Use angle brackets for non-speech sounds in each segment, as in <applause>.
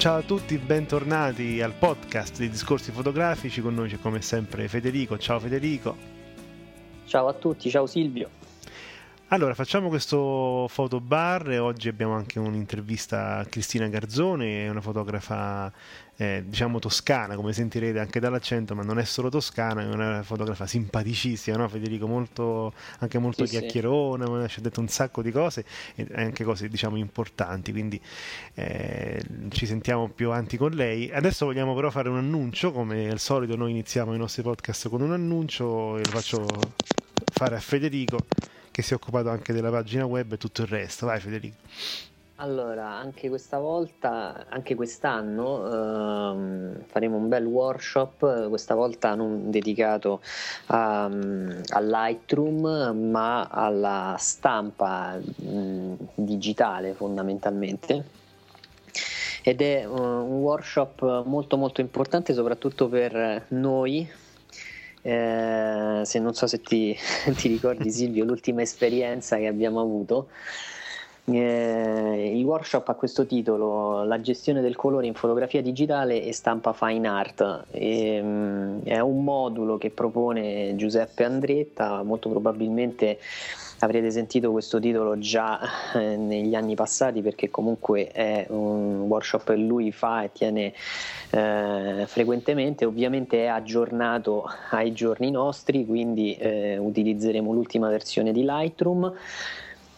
Ciao a tutti, bentornati al podcast di Discorsi Fotografici. Con noi c'è come sempre Federico. Ciao Federico. Ciao a tutti, ciao Silvio. Allora, facciamo questo fotobar oggi abbiamo anche un'intervista a Cristina Garzone, una fotografa eh, diciamo toscana, come sentirete anche dall'accento, ma non è solo toscana, è una fotografa simpaticissima, no Federico? Molto, anche molto sì, chiacchierona, sì. ci ha detto un sacco di cose e anche cose diciamo importanti, quindi eh, ci sentiamo più avanti con lei. Adesso vogliamo però fare un annuncio, come al solito noi iniziamo i nostri podcast con un annuncio e lo faccio fare a Federico che si è occupato anche della pagina web e tutto il resto. Vai Federico. Allora, anche questa volta, anche quest'anno ehm, faremo un bel workshop, questa volta non dedicato a, a Lightroom ma alla stampa mh, digitale fondamentalmente ed è uh, un workshop molto molto importante soprattutto per noi eh, se non so se ti, <laughs> ti ricordi <laughs> Silvio l'ultima esperienza che abbiamo avuto. Eh, il workshop ha questo titolo La gestione del colore in fotografia digitale e stampa fine art. E, um, è un modulo che propone Giuseppe Andretta molto probabilmente avrete sentito questo titolo già eh, negli anni passati perché comunque è un workshop che lui fa e tiene eh, frequentemente, ovviamente è aggiornato ai giorni nostri, quindi eh, utilizzeremo l'ultima versione di Lightroom.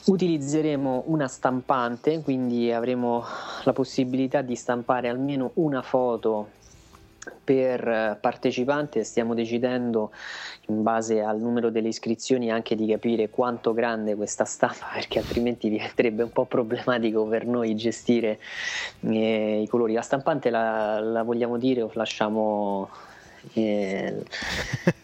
Utilizzeremo una stampante, quindi avremo la possibilità di stampare almeno una foto per partecipante stiamo decidendo in base al numero delle iscrizioni anche di capire quanto grande questa stampa <laughs> perché altrimenti diventerebbe un po' problematico per noi gestire eh, i colori. La stampante la, la vogliamo dire o lasciamo eh,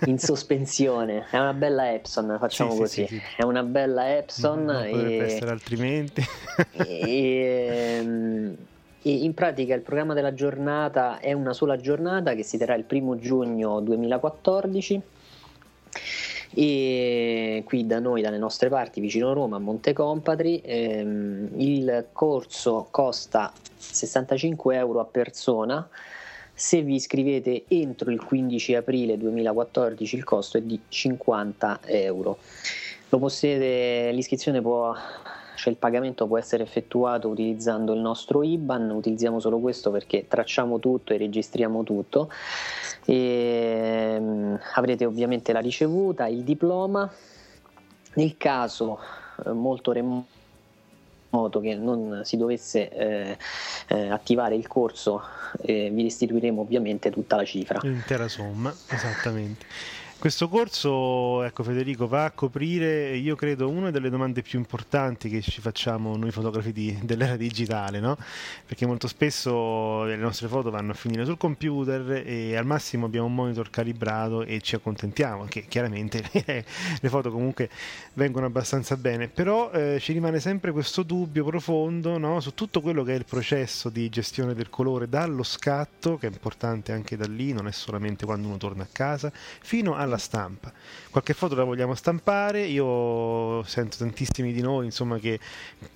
in <laughs> sospensione? È una bella Epson facciamo sì, così. sì, sì, è una bella Epson non e, essere altrimenti. e, ehm, e in pratica il programma della giornata è una sola giornata che si terrà il primo giugno 2014 e qui da noi, dalle nostre parti, vicino Roma, a Monte Compatri, ehm, il corso costa 65 euro a persona. Se vi iscrivete entro il 15 aprile 2014 il costo è di 50 euro. Possiede, l'iscrizione può cioè il pagamento può essere effettuato utilizzando il nostro IBAN, utilizziamo solo questo perché tracciamo tutto e registriamo tutto. E, um, avrete ovviamente la ricevuta, il diploma. Nel caso eh, molto remoto che non si dovesse eh, eh, attivare il corso, eh, vi restituiremo ovviamente tutta la cifra. L'intera somma, esattamente. Questo corso, ecco Federico, va a coprire, io credo, una delle domande più importanti che ci facciamo noi fotografi di, <laughs> dell'era digitale, no? Perché molto spesso le nostre foto vanno a finire sul computer e al massimo abbiamo un monitor calibrato e ci accontentiamo, che chiaramente <laughs> le foto comunque vengono abbastanza bene, però eh, ci rimane sempre questo dubbio profondo no? su tutto quello che è il processo di gestione del colore dallo scatto, che è importante anche da lì, non è solamente quando uno torna a casa, fino a alla stampa. Qualche foto la vogliamo stampare, io sento tantissimi di noi insomma, che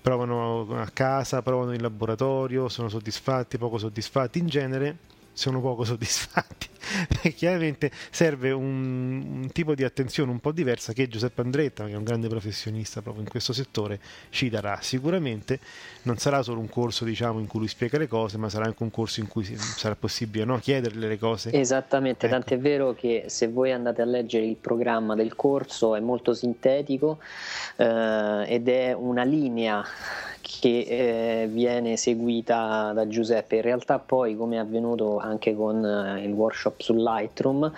provano a casa, provano in laboratorio, sono soddisfatti, poco soddisfatti, in genere sono poco <laughs> soddisfatti <laughs> chiaramente serve un, un, tipo di attenzione un po' diversa che Giuseppe Andretta, che è un grande professionista proprio in questo settore, ci darà. Sicuramente non sarà solo un corso diciamo, in cui lui spiega le cose, ma sarà anche un corso in cui sarà possibile no? chiederle le cose. Esattamente, ecco. tant'è vero che se voi andate a leggere il programma del corso è molto sintetico eh, ed è una linea che eh, viene seguita da Giuseppe. In realtà poi, come è avvenuto anche con eh, il workshop su Lightroom,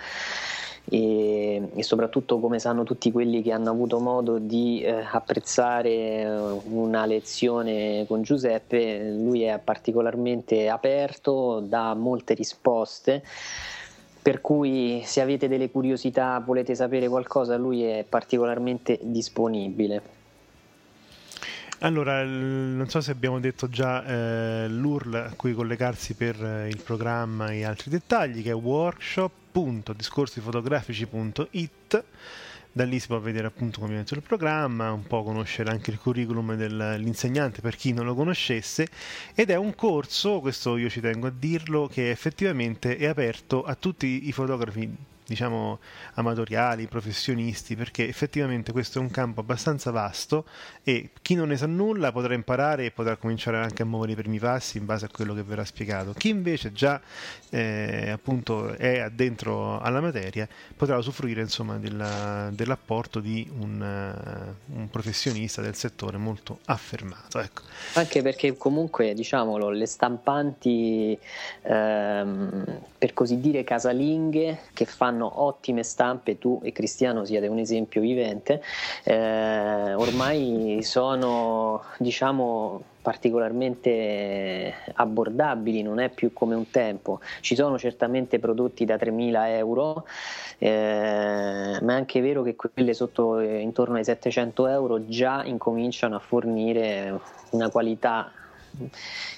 e, e, soprattutto come sanno tutti quelli che hanno avuto modo di eh, apprezzare eh, una lezione con Giuseppe, lui è particolarmente aperto, dà molte risposte. Per cui se avete delle curiosità, volete sapere qualcosa, lui è particolarmente disponibile. Allora, non so se abbiamo detto già eh, l'URL a cui collegarsi per eh, il programma e altri dettagli, che è workshop.discorsifotografici.it. Da lì si può vedere appunto come viene il programma, un po' conoscere anche il curriculum dell'insegnante per chi non lo conoscesse ed è un corso, questo io ci tengo a dirlo, che effettivamente è aperto a tutti i fotografi diciamo amatoriali, professionisti, perché effettivamente questo è un campo abbastanza vasto e chi non ne sa nulla potrà imparare e potrà cominciare anche a muovere i primi passi in base a quello che verrà spiegato. Chi invece già eh, appunto è addentro alla materia potrà usufruire insomma della, dell'apporto di un, uh, un, professionista del settore molto affermato. Ecco. Anche perché comunque diciamolo, le stampanti ehm, per così dire casalinghe che fanno fanno ottime stampe, tu e Cristiano siete un esempio vivente, eh, ormai sono diciamo particolarmente abbordabili, non è più come un tempo. Ci sono certamente prodotti da 3.000 euro, eh, ma è anche vero che quelle sotto eh, intorno ai 700 euro già incominciano a fornire una qualità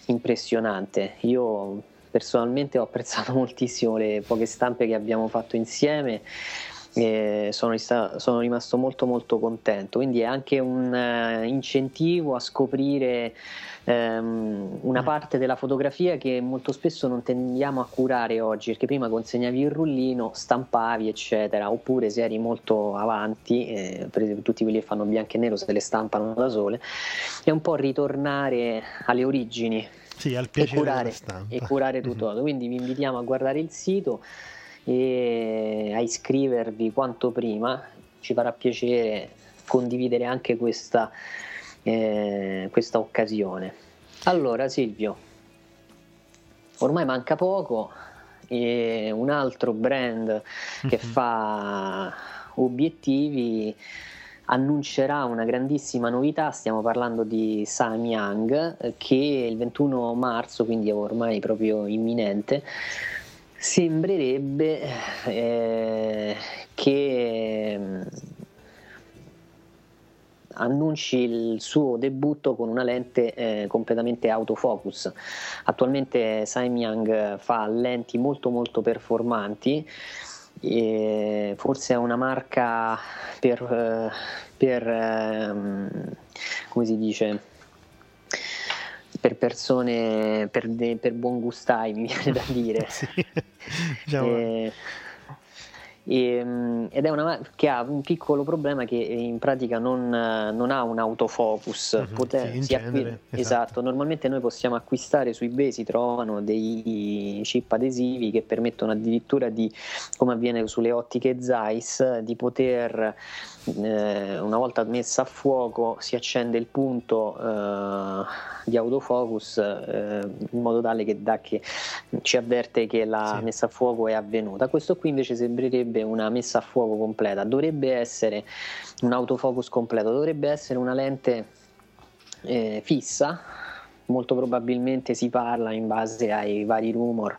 impressionante. Io personalmente ho apprezzato <laughs> moltissimo le poche stampe che abbiamo fatto insieme e sono, sono rimasto molto molto contento. Quindi è anche un uh, incentivo a scoprire um, una mm. parte della fotografia che molto spesso non tendiamo a curare oggi perché prima consegnavi il rullino stampavi eccetera. Oppure se eri molto avanti eh, per esempio tutti quelli che fanno bianco e nero se le stampano da sole è un po' ritornare alle origini sì, al piacere e curare, e curare tutto. Mm-hmm. Quindi vi invitiamo a guardare il sito e a iscrivervi quanto prima. Ci farà piacere condividere anche questa, eh, questa occasione. Allora, Silvio, ormai manca poco. E un altro brand che mm-hmm. fa obiettivi annuncerà una grandissima novità, stiamo parlando di Samyang, che il 21 marzo, quindi ormai proprio imminente, sembrerebbe eh, che mm, annunci il suo debutto con una lente eh, completamente autofocus. Attualmente Samyang fa lenti molto molto performanti e forse è una marca per, per ehm, come si dice per persone per, de, per buon gustai mi viene da dire <laughs> sì. diciamo. e, e, ehm, ed è una che ha un piccolo problema che in pratica non, non ha un autofocus. Uh-huh, Poter, sì, acqui- esatto. esatto. normalmente noi possiamo acquistare su eBay, si trovano dei chip adesivi che permettono addirittura di, come avviene sulle ottiche Zeiss, di poter eh, una volta messa a fuoco si accende il punto eh, di autofocus eh, in modo tale che, da che ci avverte che la sì. messa a fuoco è avvenuta. Questo qui invece sembrerebbe una messa a fuoco completa, dovrebbe essere un autofocus completo, dovrebbe essere una lente eh, fissa. Molto probabilmente si parla in base ai vari rumor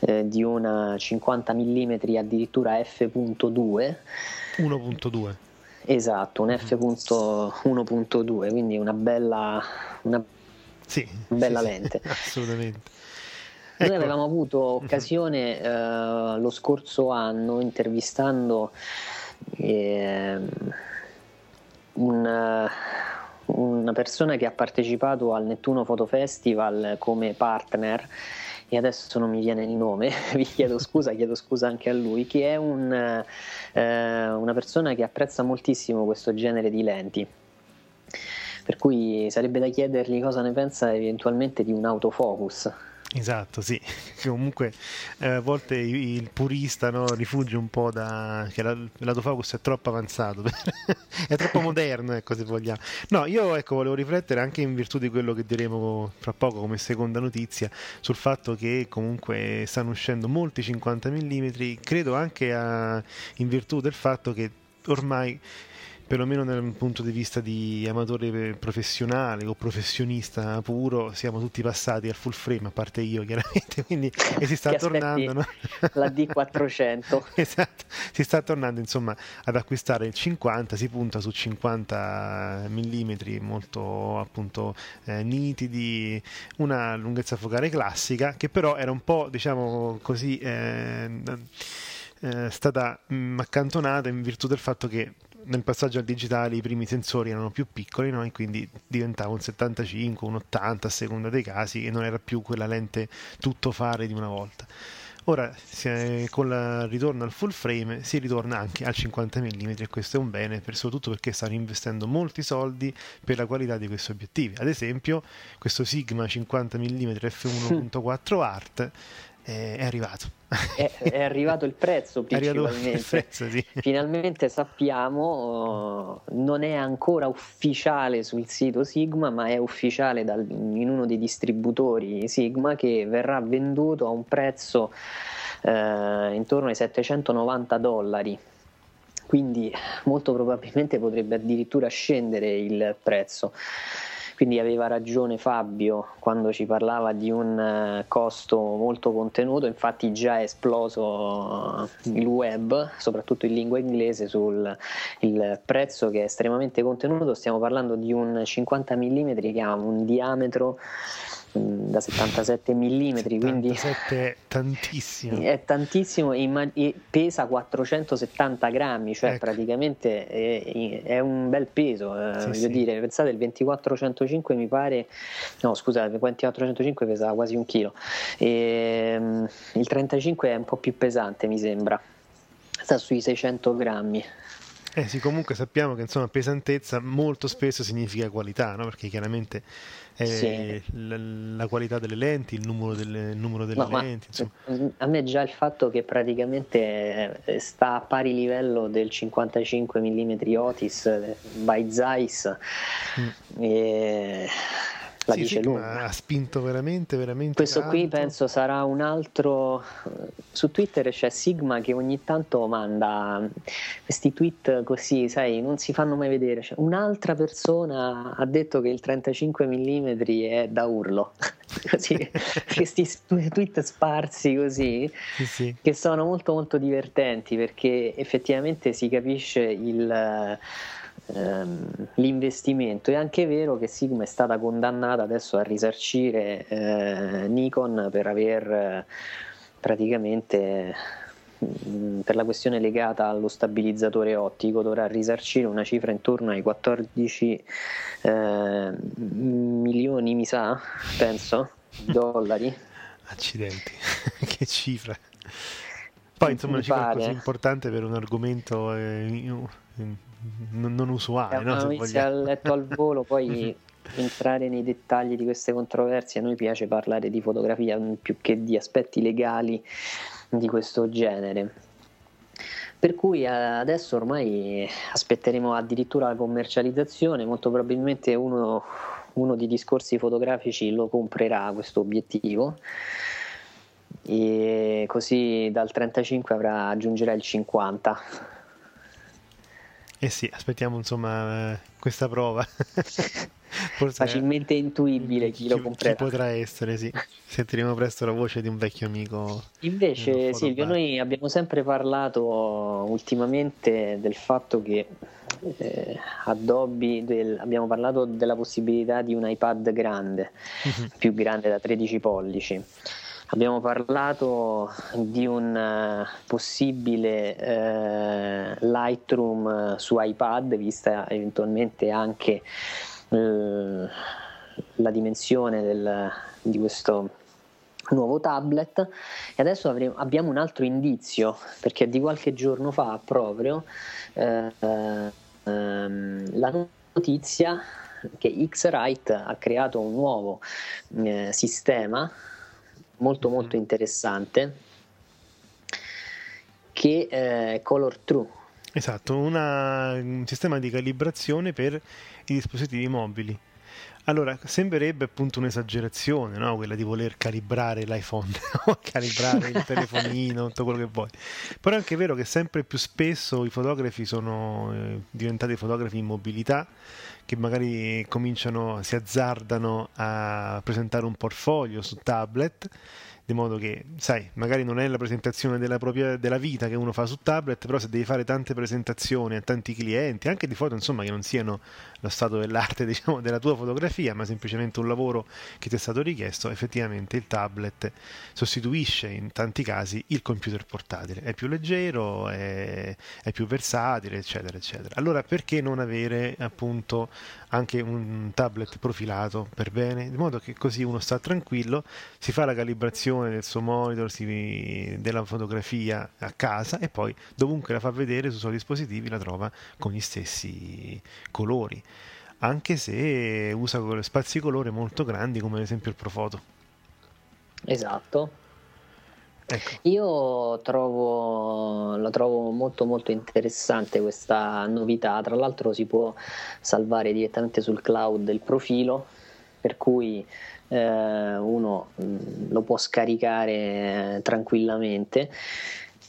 eh, di una 50 mm addirittura f.2 1.2 Esatto, un f.1.2, quindi una bella, una sì, bella sì, lente. Sì, <laughs> assolutamente. Noi ecco. avevamo avuto occasione eh, lo scorso anno intervistando eh, un, una persona che ha partecipato al Nettuno Photo Festival come partner e adesso non mi viene il nome, <laughs> vi chiedo scusa, chiedo scusa anche a lui, che è un, eh, una persona che apprezza moltissimo questo genere di lenti. Per cui sarebbe da chiedergli cosa ne pensa eventualmente di un autofocus. Esatto, sì, <laughs> comunque eh, a volte il purista no, rifugge un po' da che l'autofocus è troppo avanzato, <laughs> è troppo moderno, ecco se vogliamo. No, io ecco, volevo riflettere anche in virtù di quello che diremo fra poco come seconda notizia sul fatto che comunque stanno uscendo molti 50 mm, credo anche a, in virtù del fatto che ormai perlomeno dal punto di vista di amatore professionale o professionista puro, siamo tutti passati al full frame, a parte io <laughs> chiaramente, quindi e si sta tornando no? <laughs> la D400. <laughs> esatto, si sta tornando insomma ad acquistare il 50, si punta su 50 mm molto appunto eh, nitidi, una lunghezza focale classica che però era un po' diciamo così eh, eh, stata mh, mm, accantonata in virtù del fatto che nel passaggio al digitale i primi sensori erano più piccoli no? e quindi diventava un 75, un 80 a seconda dei casi e non era più quella lente tutto fare di una volta. Ora, con il ritorno al full frame si ritorna anche al 50 mm e questo è un bene, per, soprattutto perché stanno investendo molti soldi per la qualità di questi obiettivi. Ad esempio, questo Sigma 50 mm f1.4 Art è arrivato. È, è, arrivato il prezzo <laughs> principalmente. Il prezzo, sì. Finalmente sappiamo, non è ancora ufficiale sul sito Sigma, ma è ufficiale dal, in uno dei distributori Sigma che verrà venduto a un prezzo uh, intorno ai 790 dollari. Quindi molto probabilmente potrebbe addirittura scendere il prezzo. Quindi aveva ragione Fabio quando ci parlava di un eh, costo molto contenuto, infatti già è esploso il web, soprattutto in lingua inglese, sul prezzo che è estremamente contenuto, stiamo parlando di un 50 mm che ha un diametro da 77 mm, quindi <laughs> è tantissimo. È tantissimo e pesa 470 grammi, cioè ecco. praticamente è, è, un bel peso. Eh, sì, voglio sì. dire, pensate, il 2405 mi pare, no scusa, il 2405 pesa quasi un chilo, e, um, il 35 è un po' più pesante mi sembra, sta sui 600 grammi. Eh sì, comunque sappiamo che insomma pesantezza molto spesso significa qualità, no? perché chiaramente sì. la, la, qualità delle lenti, il numero delle, il numero delle no, lenti. Insomma. A me già il fatto che praticamente eh, sta a pari livello del 55 mm Otis eh, by Zeiss. Mm. E la sì, dice sì, lunga. Ha spinto veramente, veramente. Questo tanto. qui penso sarà un altro. Su Twitter c'è Sigma che ogni tanto manda questi tweet così, sai, non si fanno mai vedere. Cioè, un'altra persona ha detto che il 35 mm è da urlo. <laughs> così, <laughs> questi tweet sparsi così, sì, sì. che sono molto molto divertenti perché effettivamente si capisce il ehm, l'investimento. È anche vero che Sigma è stata condannata adesso a risarcire eh, Nikon per aver eh, praticamente mm, per la questione legata allo stabilizzatore ottico dovrà risarcire una cifra intorno ai 14 eh, milioni, mi sa, penso, dollari. <laughs> Accidenti, <laughs> che cifra. Poi insomma una cifra così importante per un argomento eh, non, non usuale. No, no, se ha letto al volo, poi <laughs> entrare nei dettagli di queste controversie, a noi piace parlare di fotografia più che di aspetti legali di questo genere. Per cui eh, adesso ormai aspetteremo addirittura la commercializzazione, molto probabilmente uno, uno dei discorsi fotografici lo comprerà questo obiettivo e così dal 35 avrà, aggiungerà il 50 eh sì, aspettiamo insomma questa prova. <laughs> Forse Facilmente intuibile chi, chi lo comprerà. Chi potrà essere, sì. Sentiremo presto la voce di un vecchio amico. Invece, Silvio, noi abbiamo sempre parlato ultimamente del fatto che eh, Adobe, del, abbiamo parlato della possibilità di un iPad grande, uh-huh. più grande da 13 pollici. Abbiamo parlato di un uh, possibile uh, Lightroom su iPad, vista eventualmente anche uh, la dimensione del, di questo nuovo tablet. E adesso avremo, abbiamo un altro indizio perché di qualche giorno fa proprio eh, ehm, la notizia che X-Rite ha creato un nuovo eh, sistema molto molto interessante che è Color True esatto una, un sistema di calibrazione per i dispositivi mobili allora, sembrerebbe appunto un'esagerazione, no? quella di voler calibrare l'iPhone, <laughs> calibrare il telefonino, tutto quello che vuoi. Però è anche vero che sempre più spesso i fotografi sono eh, diventati fotografi in mobilità, che magari cominciano, si azzardano a presentare un portfolio su tablet di modo che, sai, magari non è la presentazione della, propria, della vita che uno fa su tablet, però se devi fare tante presentazioni a tanti clienti, anche di foto insomma che non siano lo stato dell'arte <laughs> diciamo, della tua fotografia, ma semplicemente un lavoro che ti è stato richiesto, effettivamente il tablet sostituisce in tanti casi il computer portatile, è più leggero, è, è più versatile, eccetera, eccetera. Allora perché non avere appunto anche un tablet profilato per bene, di modo che così uno sta tranquillo, si fa la calibrazione del suo monitor, si, della fotografia a casa e poi dovunque la fa vedere sui suoi dispositivi la trova con gli stessi colori, anche se usa spazi colore molto grandi come ad esempio il Profoto. Esatto, Ecco. Io trovo, la trovo molto molto interessante questa novità, tra l'altro si può salvare direttamente sul cloud il profilo, per cui eh, uno mh, mm, lo può scaricare eh, tranquillamente.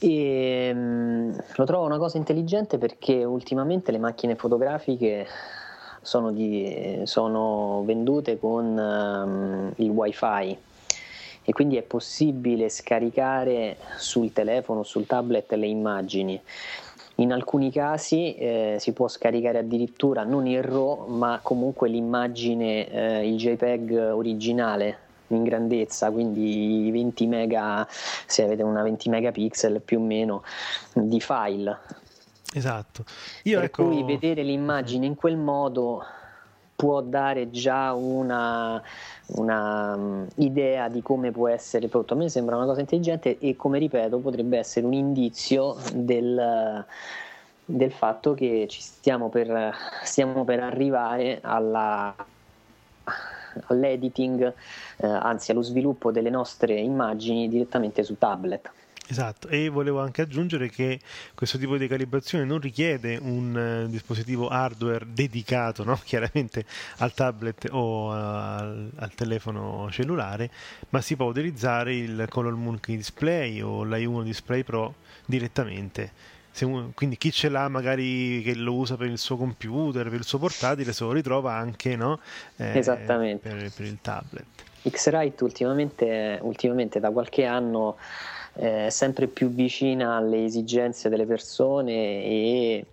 E, mh, mm, lo trovo una cosa intelligente perché ultimamente le macchine fotografiche sono, di, sono vendute con um, il wifi e quindi è possibile scaricare sul telefono, sul tablet le immagini. In alcuni casi eh, si può scaricare addirittura non il RAW, ma comunque l'immagine, eh, il JPEG originale in grandezza, quindi i 20 mega, se avete una 20 megapixel più o meno di file. Esatto. Io per ecco... cui vedere l'immagine in quel modo può dare già una, una um, idea di come può essere il prodotto. A me sembra una cosa intelligente e come ripeto potrebbe essere un indizio del, del fatto che ci stiamo per, stiamo per arrivare alla, all'editing, eh, anzi allo sviluppo delle nostre immagini direttamente su tablet. Esatto, e volevo anche aggiungere che questo tipo di calibrazione non richiede un uh, dispositivo hardware dedicato no? <laughs> chiaramente al tablet o uh, al, al, telefono cellulare, ma si può utilizzare il Color Monkey Display o l'i1 Display Pro direttamente. Uno, quindi chi ce l'ha magari che lo usa per il suo computer, per il suo portatile, se lo ritrova anche no? eh, Esattamente. Per, per, il tablet. X-Rite ultimamente, ultimamente da qualche anno eh, sempre più vicina alle esigenze delle persone e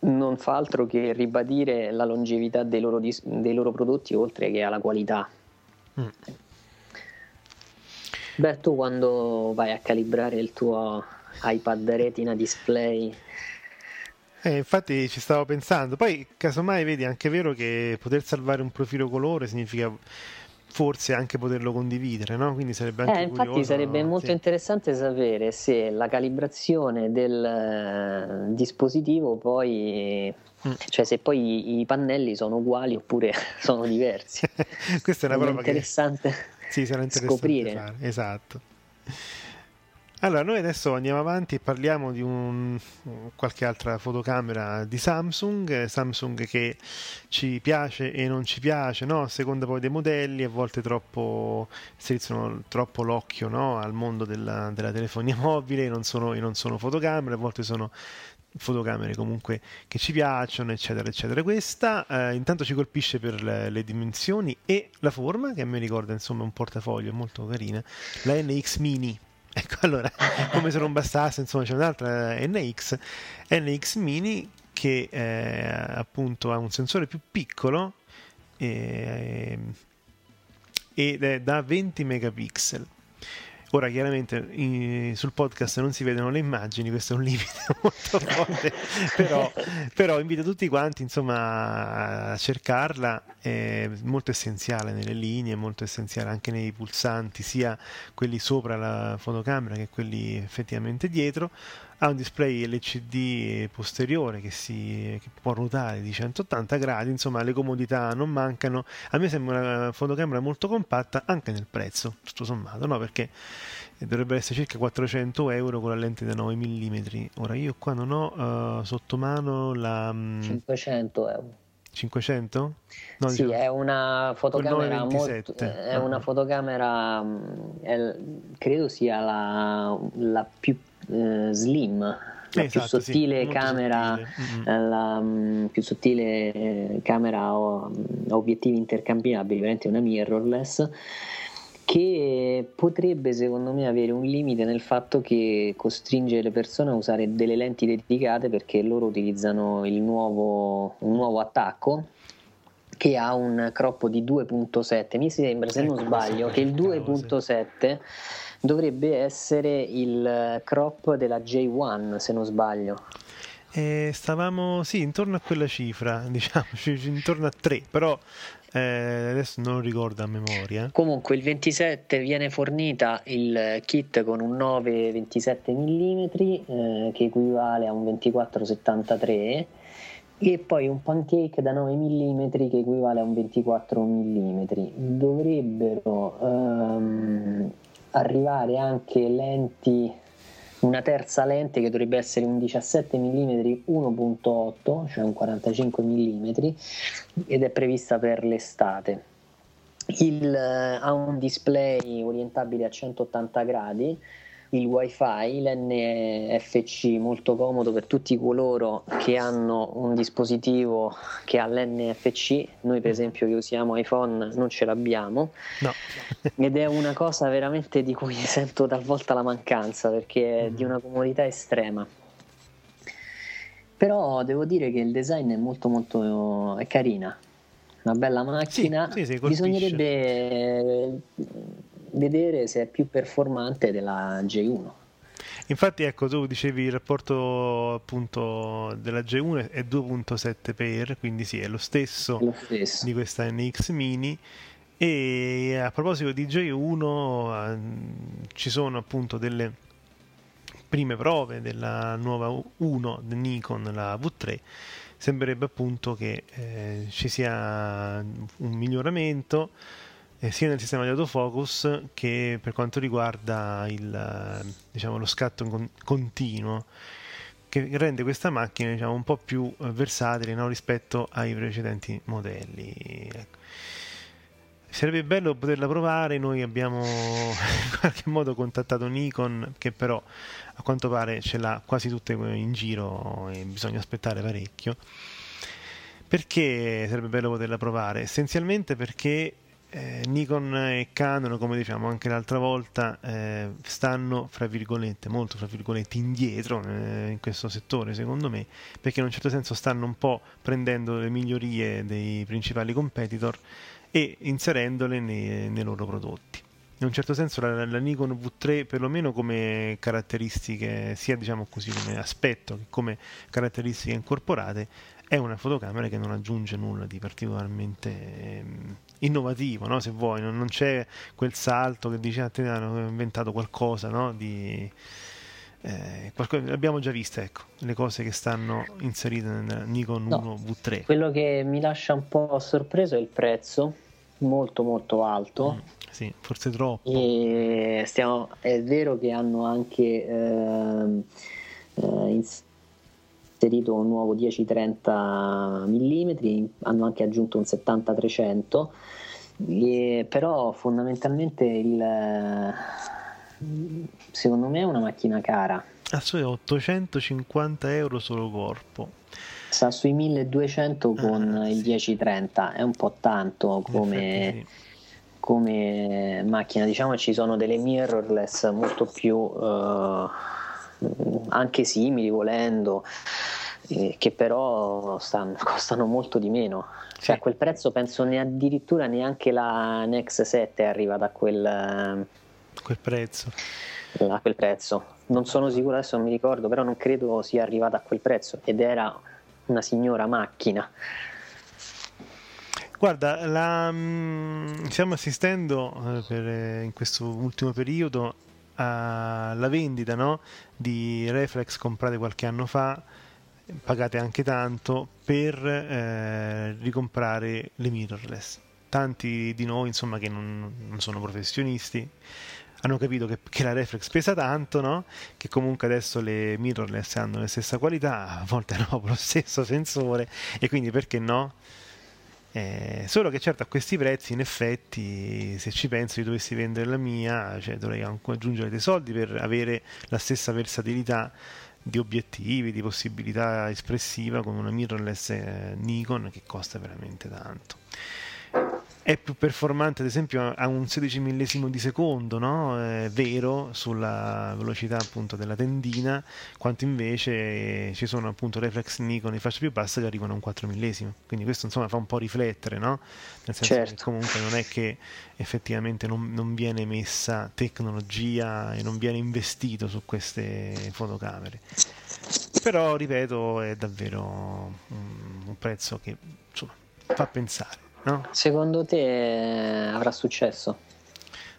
non fa altro che ribadire la longevità dei loro, dis- dei loro prodotti oltre che alla qualità. Mm. Beh, tu quando vai a calibrare il tuo iPad Retina display eh, infatti ci stavo pensando. Poi, casomai, vedi, è anche vero che poter salvare un profilo colore significa forse anche poterlo condividere, no? Quindi sarebbe anche eh, infatti curioso, sarebbe molto sì. interessante sapere se la calibrazione del uh, dispositivo poi mm. cioè se poi i, i pannelli sono uguali oppure <laughs> sono diversi. <laughs> Questa è una prova interessante che sì, sarà interessante scoprire. Fare. Esatto. Allora, noi adesso andiamo avanti e parliamo di un, qualche altra fotocamera di Samsung, Samsung che ci piace e non ci piace, no? a seconda poi dei modelli, a volte troppo, strizzano troppo l'occhio no? al mondo della, della, telefonia <laughs> mobile, non sono, non sono fotocamere, a volte sono fotocamere comunque che ci piacciono, eccetera, eccetera. Questa eh, intanto ci colpisce per le, le, dimensioni e la forma, che mi ricorda insomma un portafoglio molto carina, la NX Mini Ecco, allora, <laughs> come se non bastasse, insomma, c'è un'altra NX, NX Mini che eh, appunto ha un sensore più piccolo eh, ed è da 20 megapixel. Ora chiaramente in, sul podcast non si vedono le immagini, questo è un limite <laughs> molto forte, però, però, invito tutti quanti insomma, a cercarla, è molto essenziale nelle linee, molto essenziale anche nei pulsanti, sia quelli sopra la fotocamera che quelli effettivamente dietro. Ha un display LCD posteriore che, si, che può ruotare di 180 gradi, insomma le comodità non mancano. A me sembra una fotocamera molto compatta anche nel prezzo, tutto sommato, no? perché dovrebbe essere circa 400 euro con la lente da 9 mm. Ora io qua non ho uh, sotto mano la... 500 euro. 500? No, sì, diciamo, è una fotocamera molto, è una ah. fotocamera è, credo sia la, la più eh, slim la esatto, più sottile sì, camera sottile. Mm-hmm. la più sottile eh, camera a obiettivi intercambiabili veramente una mirrorless che potrebbe secondo me avere un limite nel fatto che costringe le persone a usare delle lenti dedicate perché loro utilizzano il nuovo, un nuovo attacco che ha un crop di 2.7 mi sembra se non ecco, sbaglio che il 2.7 dovrebbe essere il crop della J1 se non sbaglio eh, stavamo sì intorno a quella cifra <laughs> diciamo intorno a 3 però eh, adesso non lo ricordo a memoria. Comunque il 27 viene fornita il kit con un 9-27 mm eh, che equivale a un 24-73 e poi un pancake da 9 mm che equivale a un 24 mm. Dovrebbero ehm, arrivare anche lenti una terza lente che dovrebbe essere un 17 mm 1.8, cioè un 45 mm, ed è prevista per l'estate. Il, eh, ha un display orientabile a 180 gradi il wifi, l'NFC molto comodo per tutti coloro che hanno un dispositivo che ha l'NFC, noi per esempio che usiamo iPhone non ce l'abbiamo. No. <laughs> ed è una cosa veramente di cui <laughs> sento talvolta la mancanza perché è di una comodità estrema. Però devo dire che il design è molto molto è carina, una bella macchina, sì, sì, bisognerebbe vedere se è più performante della J1. Infatti, ecco, tu dicevi il rapporto appunto della J1 è 2.7 per, quindi sì, è lo stesso, lo stesso. di questa NX Mini. E a proposito di J1, eh, ci sono appunto delle prime prove della nuova 1 Nikon, la V3. Sembrerebbe appunto che eh, ci sia un miglioramento eh, sia nel sistema di autofocus che per quanto riguarda il, diciamo, lo scatto con- continuo che rende questa macchina diciamo, un po' più eh, versatile no? rispetto ai precedenti modelli. Ecco. Sarebbe bello poterla provare, noi abbiamo <laughs> in qualche modo contattato Nikon che però a quanto pare ce l'ha quasi tutte in giro e bisogna aspettare parecchio. Perché sarebbe bello poterla provare? Essenzialmente perché eh, Nikon e Canon, come diciamo anche l'altra volta, eh, stanno fra virgolette, molto fra virgolette indietro eh, in questo settore, secondo me, perché in un certo senso stanno un po' prendendo le migliorie dei principali competitor e inserendole nei, nei loro prodotti. In un certo senso la, la, Nikon V3, perlomeno come caratteristiche, sia diciamo così come aspetto che come caratteristiche incorporate, è una fotocamera che non aggiunge nulla di particolarmente ehm, innovativo, no? se vuoi, non, non, c'è quel salto che dice a te hanno inventato qualcosa no? di... Eh, qualcosa, abbiamo già visto ecco, le cose che stanno inserite nel Nikon no, 1 V3. Quello che mi lascia un po' sorpreso è il prezzo, molto molto alto. Mm, sì, forse troppo. E stiamo, è vero che hanno anche eh, eh, inserito un nuovo 10-30 mm, hanno anche aggiunto un 70-300, però fondamentalmente il, secondo me è una macchina cara. Ah, so 850 euro solo corpo. Sta sui 1200 con ah, il 10-30, è un po' tanto come... come macchina diciamo ci sono delle mirrorless molto più uh, anche simili volendo, eh, che però stanno, <laughs> costano molto di meno. Cioè, a quel prezzo penso ne addirittura neanche la Nex 7 arriva da quel, quel prezzo. A quel prezzo. Non sono sicuro, adesso non mi ricordo, però non credo sia arrivata a quel prezzo ed era una signora macchina. Guarda, la, mh, stiamo assistendo eh, per, eh, in questo ultimo periodo alla vendita no? di reflex comprate qualche anno fa, pagate anche tanto, per eh, ricomprare le mirrorless. Tanti di noi, insomma, che non, non sono professionisti, hanno capito che, che, la reflex pesa tanto, no? che comunque adesso le mirrorless hanno la stessa qualità, a volte <laughs> hanno lo stesso sensore e quindi perché no? Eh, solo che certo a questi prezzi in effetti se ci penso io dovessi vendere la mia cioè dovrei aggiungere dei soldi per avere la stessa versatilità di obiettivi, di possibilità espressiva con una mirrorless eh, Nikon che costa veramente tanto è più performante, ad esempio, a un 16 millesimo di secondo, no? È vero, sulla velocità appunto della tendina, quanto invece ci sono appunto reflex Nikon e fasce più basse che arrivano a un 4 millesimo. Quindi questo insomma fa un po' riflettere, no? Nel senso certo. che comunque non è che effettivamente non, non, viene messa tecnologia e non viene investito su queste fotocamere. Però, ripeto, è davvero un, un prezzo che insomma, fa pensare. No? Secondo te avrà successo?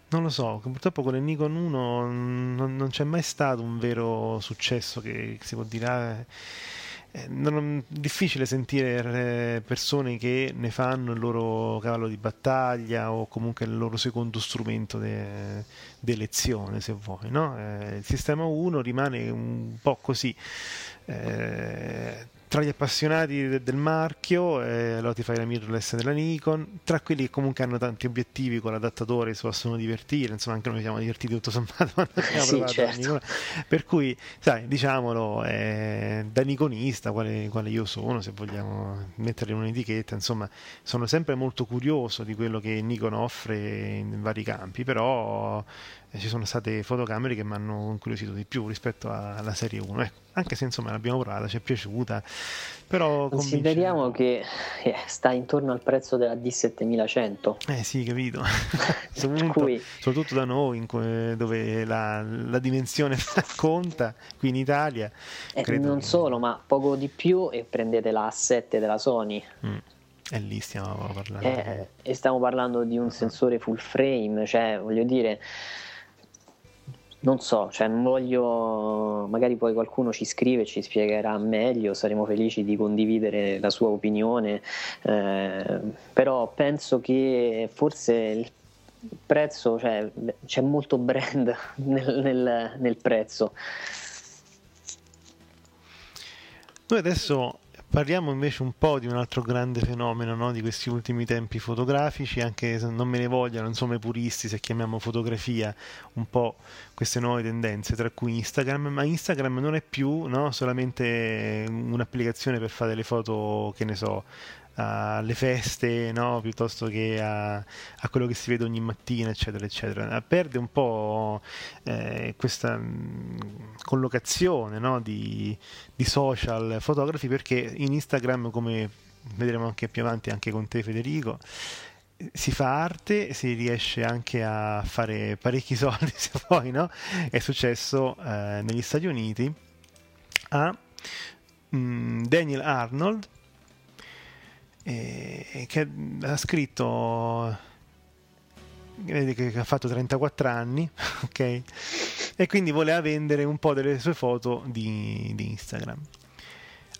Non lo so, purtroppo con il Nikon 1 non, non c'è mai stato un vero successo che, che si può dire. Ah, è difficile sentire eh, persone che ne fanno il loro cavallo di battaglia o comunque il loro secondo strumento di elezione, se vuoi. No? Eh, il sistema 1 rimane un po' così. Eh, tra gli appassionati de- del marchio, eh, allora ti fai la mirrorless della Nikon, tra quelli che comunque hanno tanti obiettivi con l'adattatore si possono divertire, insomma anche noi siamo divertiti tutto sommato <laughs> quando abbiamo sì, provato certo. per cui sai, diciamolo, eh, da niconista, quale, quale, io sono, se vogliamo mettere un'etichetta, insomma sono sempre molto curioso di quello che Nikon offre in vari campi, però ci sono state fotocamere che mi hanno incuriosito di più rispetto alla serie 1 ecco, anche se insomma l'abbiamo provata ci è piaciuta però consideriamo che eh, sta intorno al prezzo della D7100 eh sì capito. <laughs> Soprattutto, cui... soprattutto, da noi que... dove la, la, dimensione <laughs> conta qui in Italia eh, non che... solo ma poco di più e prendete la A7 della Sony. Mm. E lì stiamo parlando. Eh, e stiamo parlando di un sensore full frame, cioè voglio dire, non so, cioè non voglio, magari poi qualcuno ci scrive, ci spiegherà meglio, saremo felici di condividere la sua opinione, eh, però penso che forse il prezzo, cioè c'è molto brand <laughs> nel, nel, nel prezzo. Noi adesso Parliamo invece un po' di un altro grande fenomeno no? di questi ultimi tempi fotografici, anche se non me ne vogliono, insomma, i puristi, se chiamiamo fotografia, un po' queste nuove tendenze, tra cui Instagram, ma Instagram non è più no? solamente un'applicazione per fare delle foto, che ne so, alle feste no? piuttosto che a, a, quello che si vede ogni mattina eccetera eccetera perde un po' eh, questa mh, mm, collocazione no? di, di, social fotografi perché in Instagram come vedremo anche più avanti anche con te Federico si fa arte, si riesce anche a fare parecchi <laughs> soldi se vuoi, no? È successo eh, negli Stati Uniti a mh, mm, Daniel Arnold e, che ha scritto che ha fatto 34 anni <laughs> ok e quindi voleva vendere un po' delle sue foto di, di Instagram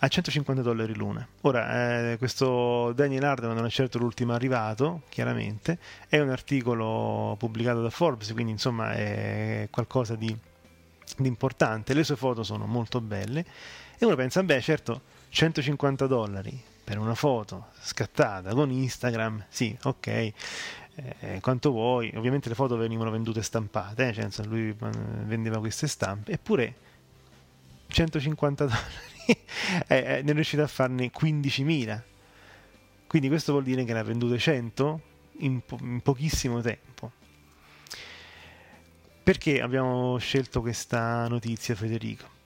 a 150 dollari l'una. Ora, eh, questo Daniel Arden non è certo l'ultimo arrivato, chiaramente, è un articolo pubblicato da Forbes, quindi insomma è qualcosa di, di importante. Le sue foto sono molto belle e uno pensa, beh, certo, 150 dollari per una foto scattata con Instagram, sì, ok, eh, quanto vuoi, ovviamente le foto venivano vendute stampate, eh, cioè, lui eh, vendeva queste stampe, eppure 150 <laughs> dollari eh, eh, ne è riuscito a farne 15.000, quindi questo vuol dire che ne ha vendute 100 in, po- in pochissimo tempo. Perché abbiamo scelto questa notizia, Federico?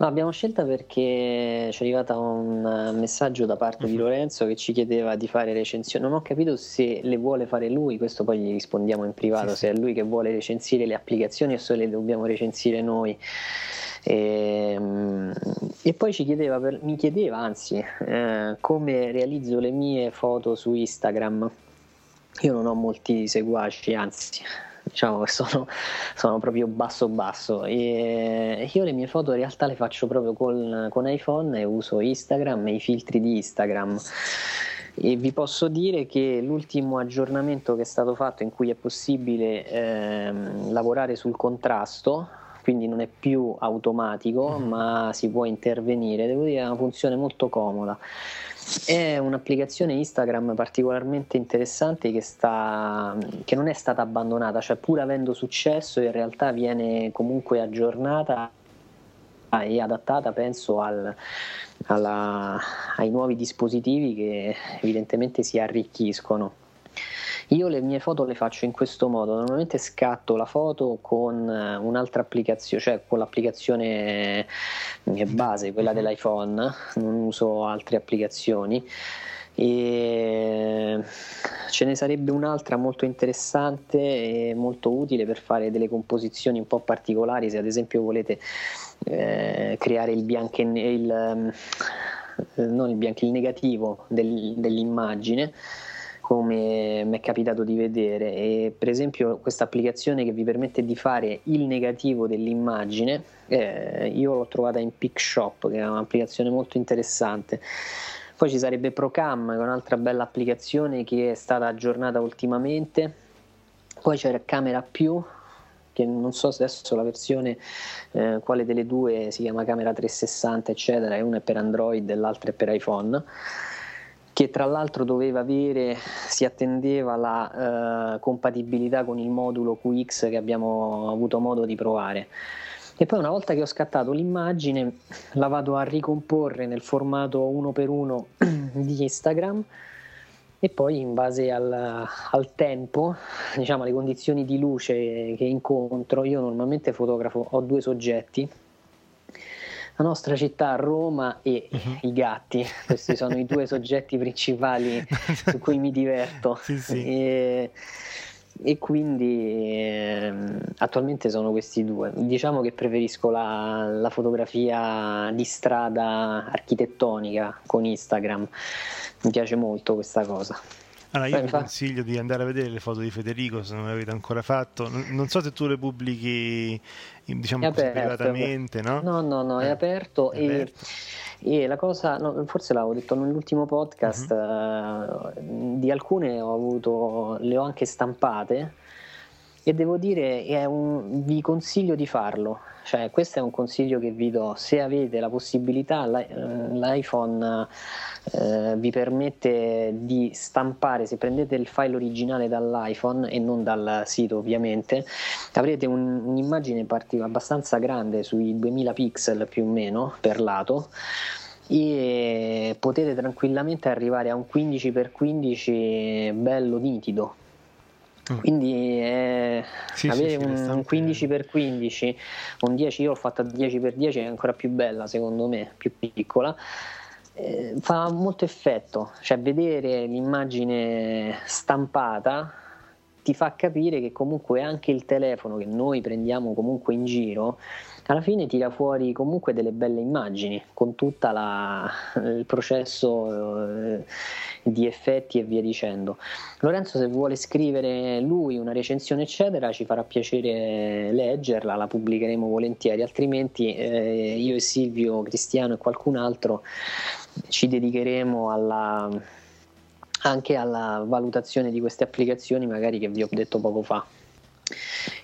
No, abbiamo scelta perché ci è arrivato un messaggio da parte di Lorenzo che ci chiedeva di fare recensioni. Non ho capito se le vuole fare lui, questo poi gli rispondiamo in privato, Sì, se è lui che vuole recensire le applicazioni o se le dobbiamo recensire noi. E, e poi ci chiedeva, per- mi chiedeva anzi, eh, come realizzo le mie foto su Instagram. Io non ho molti seguaci, anzi, diciamo che sono, <laughs> sono proprio basso basso. E io le mie foto in realtà le faccio proprio con, con iPhone e uso Instagram e i filtri di Instagram. E vi posso dire che l'ultimo aggiornamento che è stato fatto in cui è possibile ehm, lavorare sul contrasto, quindi non è più automatico, ma si può intervenire, devo dire è una funzione molto comoda. È un'applicazione Instagram particolarmente interessante che, sta, che non è stata abbandonata, cioè pur avendo successo in realtà viene comunque aggiornata e adattata penso al, alla, ai nuovi dispositivi che evidentemente si arricchiscono. Io le mie foto le faccio in questo modo, normalmente scatto la foto con eh, un'altra applicazione, cioè con l'applicazione eh, base, quella dell'iPhone, non uso altre applicazioni. E ce ne sarebbe un'altra molto interessante e molto utile per fare delle composizioni un po' particolari, se ad esempio volete eh, creare il bianco e il, ehm, eh, non il bianco, il negativo del- dell'immagine come mi è capitato di vedere e per esempio questa applicazione che vi permette di fare il negativo dell'immagine eh, io l'ho trovata in PicShop che è un'applicazione molto interessante. Poi ci sarebbe Procam che è un'altra bella applicazione che è stata aggiornata ultimamente. Poi c'è Camera Più che non so se adesso la versione eh, quale delle due si chiama Camera 360 eccetera una è per Android e l'altra è per iPhone che tra l'altro doveva avere, si attendeva la eh, compatibilità con il modulo QX che abbiamo avuto modo di provare. E poi una volta che ho scattato l'immagine la vado a ricomporre nel formato 1x1 <clears throat> di Instagram e poi in base al, al tempo, diciamo alle condizioni di luce che incontro, io normalmente fotografo, ho due soggetti, la nostra città, Roma e i gatti. Questi sono i due <laughs> soggetti principali su cui mi diverto. Sì, sì. E, e quindi ehm, attualmente sono questi due. Diciamo che preferisco la, la fotografia di strada architettonica con Instagram. Mi piace molto questa cosa. Allora, io Poi vi consiglio di andare a vedere le foto di Federico se non l'avete ancora fatto. Non, so se tu le pubblichi, diciamo così, aperto, privatamente, no? No, no, no, è Eh, aperto è e, aperto. e la cosa, no, forse l'avevo detto nell'ultimo podcast, Mhm. eh, di alcune ho avuto, le ho anche stampate e devo dire un- vi consiglio di farlo, cioè questo è un consiglio che vi do, se avete la possibilità l'i- eh, l'iPhone eh, vi permette di stampare, se prendete il file originale dall'iPhone e non dal sito ovviamente, avrete un- un'immagine parti- abbastanza grande sui 2000 pixel più o meno per lato. E potete tranquillamente arrivare a un 15x15 bello nitido. Quindi eh, Sì, avere sì, un, un 15x15 un 10 io l'ho fatta 10x10 è ancora più bella secondo me più piccola eh, fa molto effetto. Cioè vedere l'immagine stampata ti fa capire che comunque anche il telefono che noi prendiamo comunque in giro alla fine tira fuori comunque delle belle immagini con tutto il processo eh, di effetti e via dicendo. Lorenzo se vuole scrivere lui una recensione eccetera ci farà piacere leggerla, la pubblicheremo volentieri, altrimenti eh, io e Silvio, Cristiano e qualcun altro ci dedicheremo alla, anche alla valutazione di queste applicazioni magari che vi ho detto poco fa.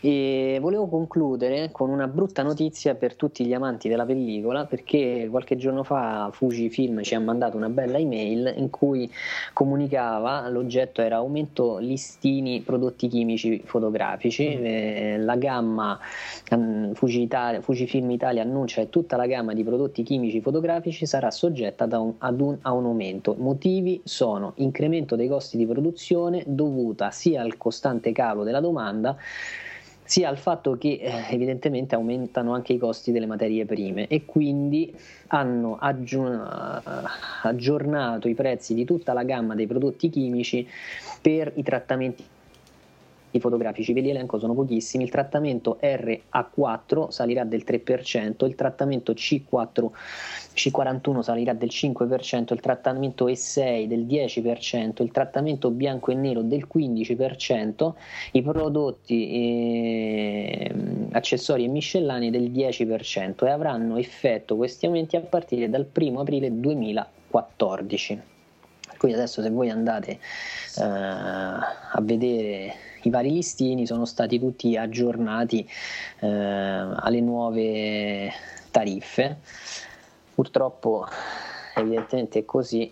E volevo concludere con una brutta notizia per tutti gli amanti della pellicola perché qualche giorno fa Fujifilm ci ha mandato una bella email in cui comunicava l'oggetto era aumento listini prodotti chimici fotografici. Eh, la gamma ehm, Fuji Italia- Fujifilm Italia annuncia che tutta la gamma di prodotti chimici fotografici sarà soggetta ad un, ad un- a un aumento. Motivi sono incremento dei costi di produzione dovuta sia al costante calo della domanda sia al fatto che eh, evidentemente aumentano anche i costi delle materie prime e quindi hanno aggiornato i prezzi di tutta la gamma dei prodotti chimici per i trattamenti fotografici, ve li elenco, sono pochissimi. Il trattamento RA4 salirà del 3%, il trattamento C4, C41 salirà del 5%, il trattamento E6 del 10%, il trattamento bianco e nero del 15%, i prodotti eh, accessori e miscellanei del 10% e avranno effetto questi aumenti a partire dal 1 aprile 2014. Quindi adesso se voi andate eh, a vedere i vari listini sono stati tutti aggiornati eh, alle nuove tariffe. Purtroppo evidentemente è così.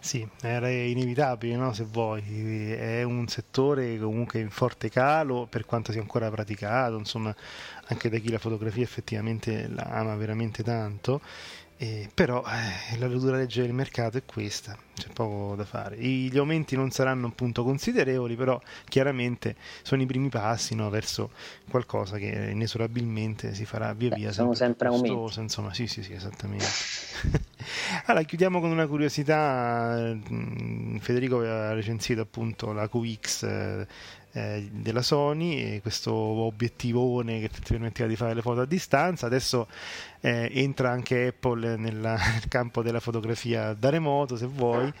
Sì, era inevitabile, no? se vuoi, è un settore comunque in forte calo per quanto sia ancora praticato, insomma anche da chi la fotografia effettivamente la ama veramente tanto eh, però eh, la dura legge del mercato è questa, c'è poco da fare. I, gli aumenti non saranno appunto considerevoli, però chiaramente sono i primi passi no, verso qualcosa che inesorabilmente si farà via via. Beh, sono sempre aumenti. Insomma, sì, sì, sì, esattamente. <laughs> allora, chiudiamo con una curiosità. Mm, Federico aveva recensito appunto la QX eh, della Sony, questo obiettivone che ti permetteva di fare le foto a distanza. Adesso eh, entra anche Apple nella, <laughs> nel campo della fotografia da remoto, se vuoi,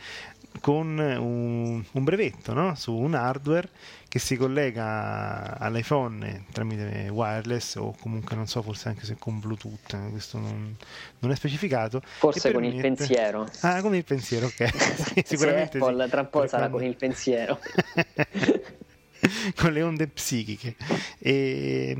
con un, un brevetto no? su un hardware che si collega all'iPhone tramite wireless o comunque non so, forse anche se con Bluetooth, eh, questo non, non è specificato. Forse con il pensiero. Ah, con il pensiero, ok. <laughs> Sicuramente Apple sì. tra un po' sarà con il pensiero. <laughs> <laughs> con le onde psichiche e,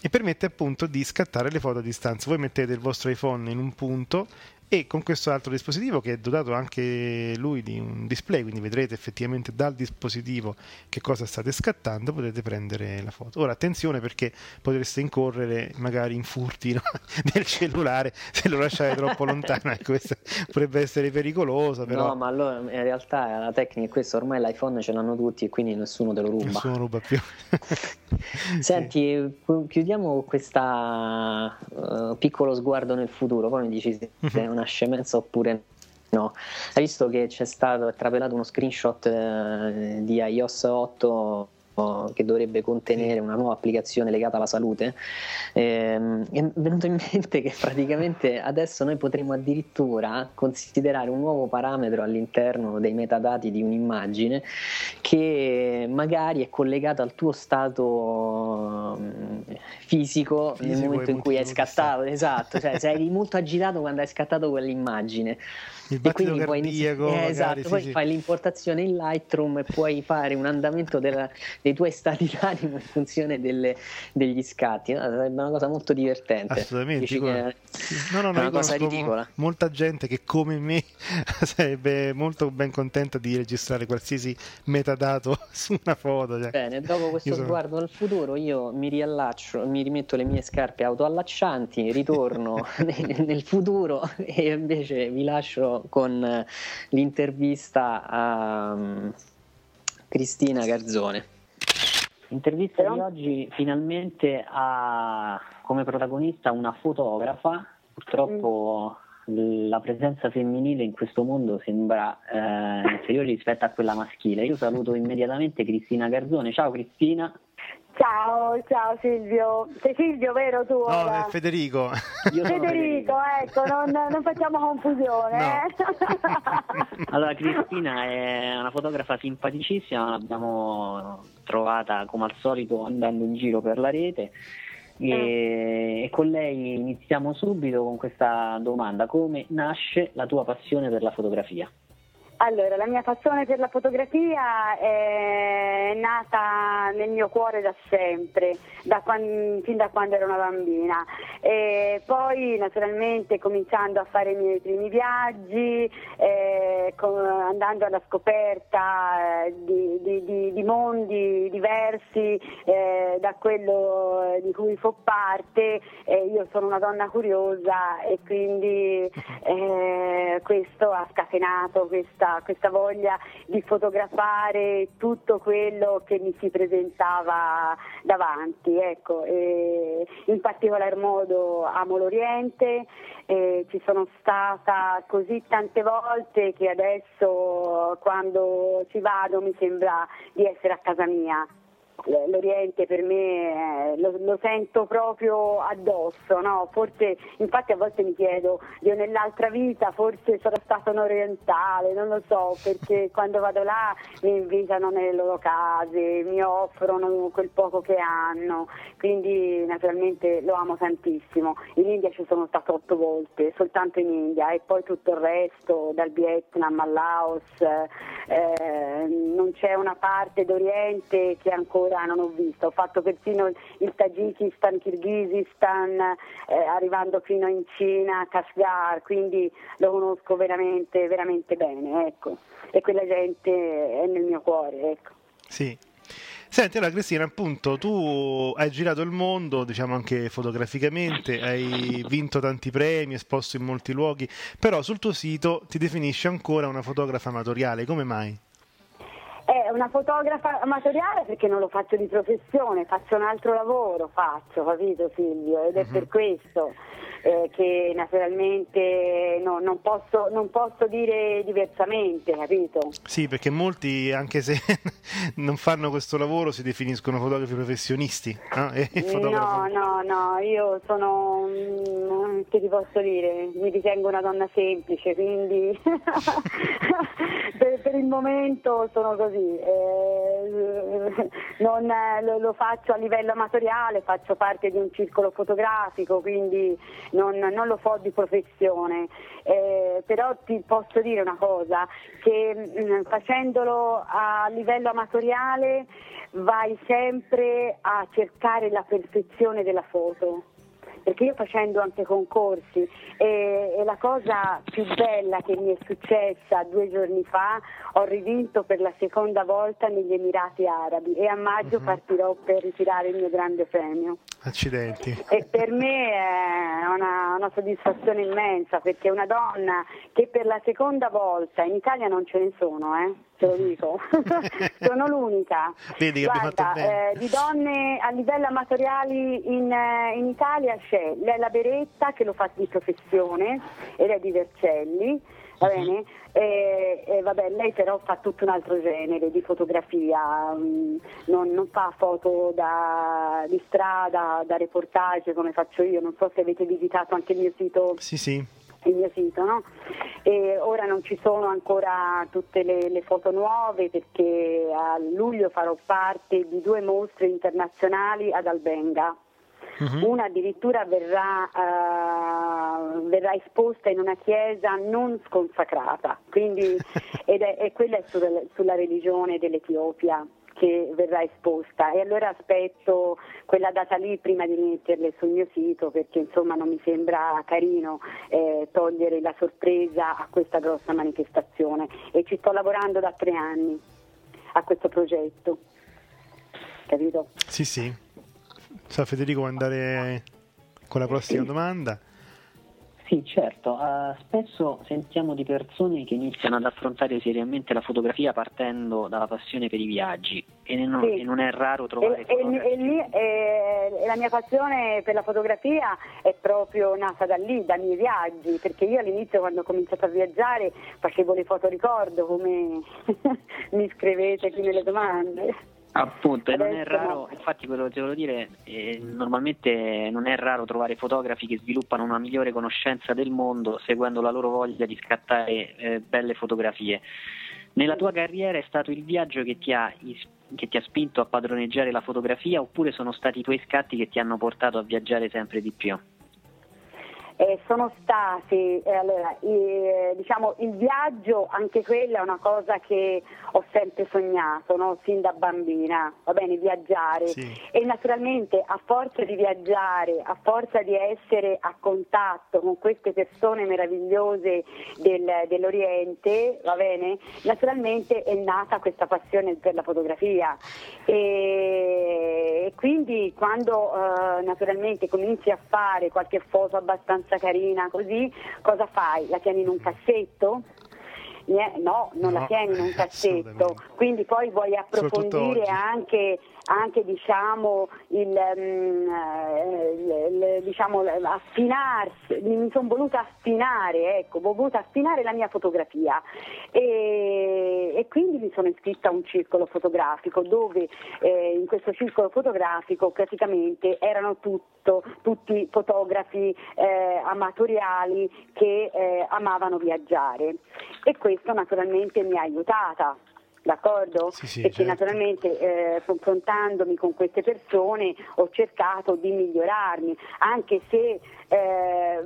e, permette appunto di scattare le foto a distanza. Voi mettete il vostro iPhone in un punto e con questo altro dispositivo che è dotato anche lui di un display, quindi vedrete effettivamente dal dispositivo che cosa state scattando, potete prendere la foto. Ora attenzione perché potreste incorrere magari in furti no? <laughs> del cellulare se lo lasciate troppo lontano, ecco, questo potrebbe essere pericoloso. Però... No, ma allora in realtà la tecnica è questa, ormai l'iPhone ce l'hanno tutti e quindi nessuno te lo ruba. Nessuno ruba più. <laughs> Senti, sì. chiudiamo questo uh, piccolo sguardo nel futuro, poi mi dici se è una una scemenza oppure no. Hai visto che c'è stato, è trapelato uno screenshot eh, di iOS 8 che dovrebbe contenere una nuova applicazione legata alla salute, ehm, è venuto in mente che praticamente adesso noi potremo addirittura considerare un nuovo parametro all'interno dei metadati di un'immagine che magari è collegato al tuo stato fisico, fisico nel momento in cui hai scattato, esatto, cioè sei <laughs> molto agitato quando hai scattato quell'immagine il battito cardiaco inizi- eh, esatto, sì, poi sì. fai l'importazione in Lightroom e puoi fare un andamento della, dei tuoi stati d'animo in funzione delle, degli scatti no? sarebbe una cosa molto divertente assolutamente che no, no, no, è una cosa ridicola molta gente che come me <laughs> sarebbe molto ben contenta di registrare qualsiasi metadato <laughs> su una foto cioè. bene dopo questo sono... sguardo al futuro io mi riallaccio mi rimetto le mie scarpe autoallaccianti ritorno <laughs> nel, nel futuro e invece vi lascio con l'intervista a um, Cristina Garzone. L'intervista di oggi finalmente ha come protagonista una fotografa, purtroppo la presenza femminile in questo mondo sembra eh, inferiore rispetto a quella maschile. Io saluto immediatamente Cristina Garzone. Ciao Cristina. Ciao, ciao Silvio. Sei Silvio, vero tu? No, è Federico. Federico, Federico, ecco, non, non, facciamo confusione. No. Eh? <laughs> allora, Cristina è una fotografa simpaticissima, l'abbiamo trovata come al solito andando in giro per la rete. E, e con lei iniziamo subito con questa domanda: come nasce la tua passione per la fotografia? Allora, la mia passione per la fotografia è nata nel mio cuore da sempre, da quando, fin da quando ero una bambina. E poi naturalmente cominciando a fare i miei primi viaggi, eh, con, andando alla scoperta eh, di, di, di, di, mondi diversi eh, da quello di cui fa parte, io sono una donna curiosa e quindi eh, questo ha scatenato questa questa, voglia di fotografare tutto quello che mi si presentava davanti. Ecco. in particolar modo amo l'Oriente, ci sono stata così tante volte che adesso quando ci vado mi sembra di essere a casa mia l'Oriente per me eh, lo, lo, sento proprio addosso, no? forse infatti a volte mi chiedo, io nell'altra vita forse sarò stata un orientale, non lo so, perché quando vado là mi invitano nelle loro case, mi offrono quel poco che hanno, quindi naturalmente lo amo tantissimo. In India ci sono stata otto volte, soltanto in India e poi tutto il resto, dal Vietnam al Laos, eh, non c'è una parte d'Oriente che ancora ancora non ho visto, ho fatto persino il Tagikistan, Kirghizistan, eh, arrivando fino in Cina, Kashgar, quindi lo conosco veramente, veramente bene, ecco. E quella gente è nel mio cuore, ecco. Sì, Senti, allora Cristina, appunto, tu hai girato il mondo, diciamo anche fotograficamente, hai vinto tanti premi, esposto in molti luoghi, però sul tuo sito ti definisci ancora una fotografa amatoriale, come mai? È una fotografa amatoriale perché non lo faccio di professione, faccio un altro lavoro, faccio, capito Silvio? Ed è uh-huh. per questo eh, che naturalmente no, non, posso, non, posso, dire diversamente, capito? Sì, perché molti, anche se <laughs> non fanno questo lavoro, si definiscono fotografi professionisti. Eh? No, no, no, io sono, che ti posso dire, mi ritengo una donna semplice, quindi <laughs> per, per, il momento sono così. Eh, non, lo, lo faccio a livello amatoriale, faccio parte di un circolo fotografico, quindi non, non lo so di professione, eh, però ti posso dire una cosa, che mh, mm, facendolo a livello amatoriale vai sempre a cercare la perfezione della foto perché io facendo anche concorsi e, e, la cosa più bella che mi è successa due giorni fa ho rivinto per la seconda volta negli Emirati Arabi e a maggio uh-huh. partirò per ritirare il mio grande premio. Accidenti. E per me è una, una soddisfazione immensa perché una donna che per la seconda volta in Italia non ce ne sono, eh? te lo dico, <laughs> sono l'unica. Vedi Guarda, eh, di donne a livello amatoriali in, eh, in Italia c'è Lella Beretta che lo fa di professione ed è di Vercelli va mhm. bene? E, e vabbè, lei però fa tutto un altro genere di fotografia, mm, non, non, fa foto da, di strada, da reportage come faccio io, non so se avete visitato anche il mio sito. Sì, sì il mio sito, no? E ora non ci sono ancora tutte le, le, foto nuove perché a luglio farò parte di due mostre internazionali ad Albenga. Uh-huh. Una addirittura verrà, uh, verrà, esposta in una chiesa non sconsacrata, quindi, <laughs> ed è, e quella è sulla, sulla religione dell'Etiopia che verrà esposta e allora aspetto quella data lì prima di metterle sul mio sito perché insomma non mi sembra carino eh, togliere la sorpresa a questa grossa manifestazione e ci sto lavorando da tre anni a questo progetto. Capito? Sì, sì. Sa Federico vuoi andare con la prossima sì. domanda? Sì, certo. Uh, spesso sentiamo di persone che iniziano ad affrontare seriamente la fotografia partendo dalla passione per i viaggi e non, sì. e non è raro trovare e, e, e, e, la mia passione per la fotografia è proprio nata da lì, dai miei viaggi, perché io all'inizio quando ho cominciato a viaggiare facevo le foto ricordo come <laughs> mi scrivete qui nelle domande. Appunto, e non è raro, infatti quello che volevo dire, eh, normalmente non è raro trovare fotografi che sviluppano una migliore conoscenza del mondo seguendo la loro voglia di scattare eh, belle fotografie. Nella tua carriera è stato il viaggio che ti, ha, che ti ha spinto a padroneggiare la fotografia oppure sono stati i tuoi scatti che ti hanno portato a viaggiare sempre di più? Eh, sono stati, eh, allora, eh, diciamo, il viaggio, anche quella è una cosa che ho sempre sognato, no? sin da bambina, va bene, viaggiare sì. e naturalmente a forza di viaggiare, a forza di essere a contatto con queste persone meravigliose del, dell'Oriente, va bene, naturalmente è nata questa passione per la fotografia e, e quindi quando eh, naturalmente cominci a fare qualche foto abbastanza carina così, cosa fai? La tieni in un cassetto? no, non No, la tieni in un <laughs> cassetto, quindi poi vuoi approfondire anche, anche diciamo, il, mm, eh, diciamo, affinarsi, mi sono voluta affinare, ecco, ho voluto affinare la mia fotografia e, e quindi mi sono iscritta a un circolo fotografico dove eh, in questo circolo fotografico praticamente erano tutto, tutti fotografi eh, amatoriali che eh, amavano viaggiare e questo naturalmente mi ha aiutata. D'accordo? Sì, sì, Perché certo. naturalmente eh, confrontandomi con queste persone ho cercato di migliorarmi, anche se eh,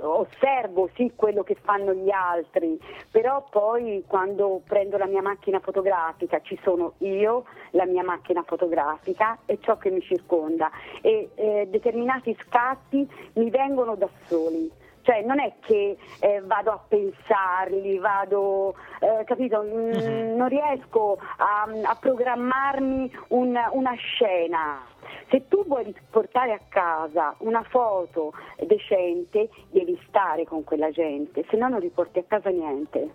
osservo sì quello che fanno gli altri, però poi quando prendo la mia macchina fotografica ci sono io, la mia macchina fotografica e ciò che mi circonda e eh, determinati scatti mi vengono da soli. Cioè non è che eh, vado a pensarli, vado, eh, capito? Mm, Non riesco a, a programmarmi un- una scena. Se tu vuoi portare a casa una foto decente, devi stare con quella gente, se no non riporti a casa niente.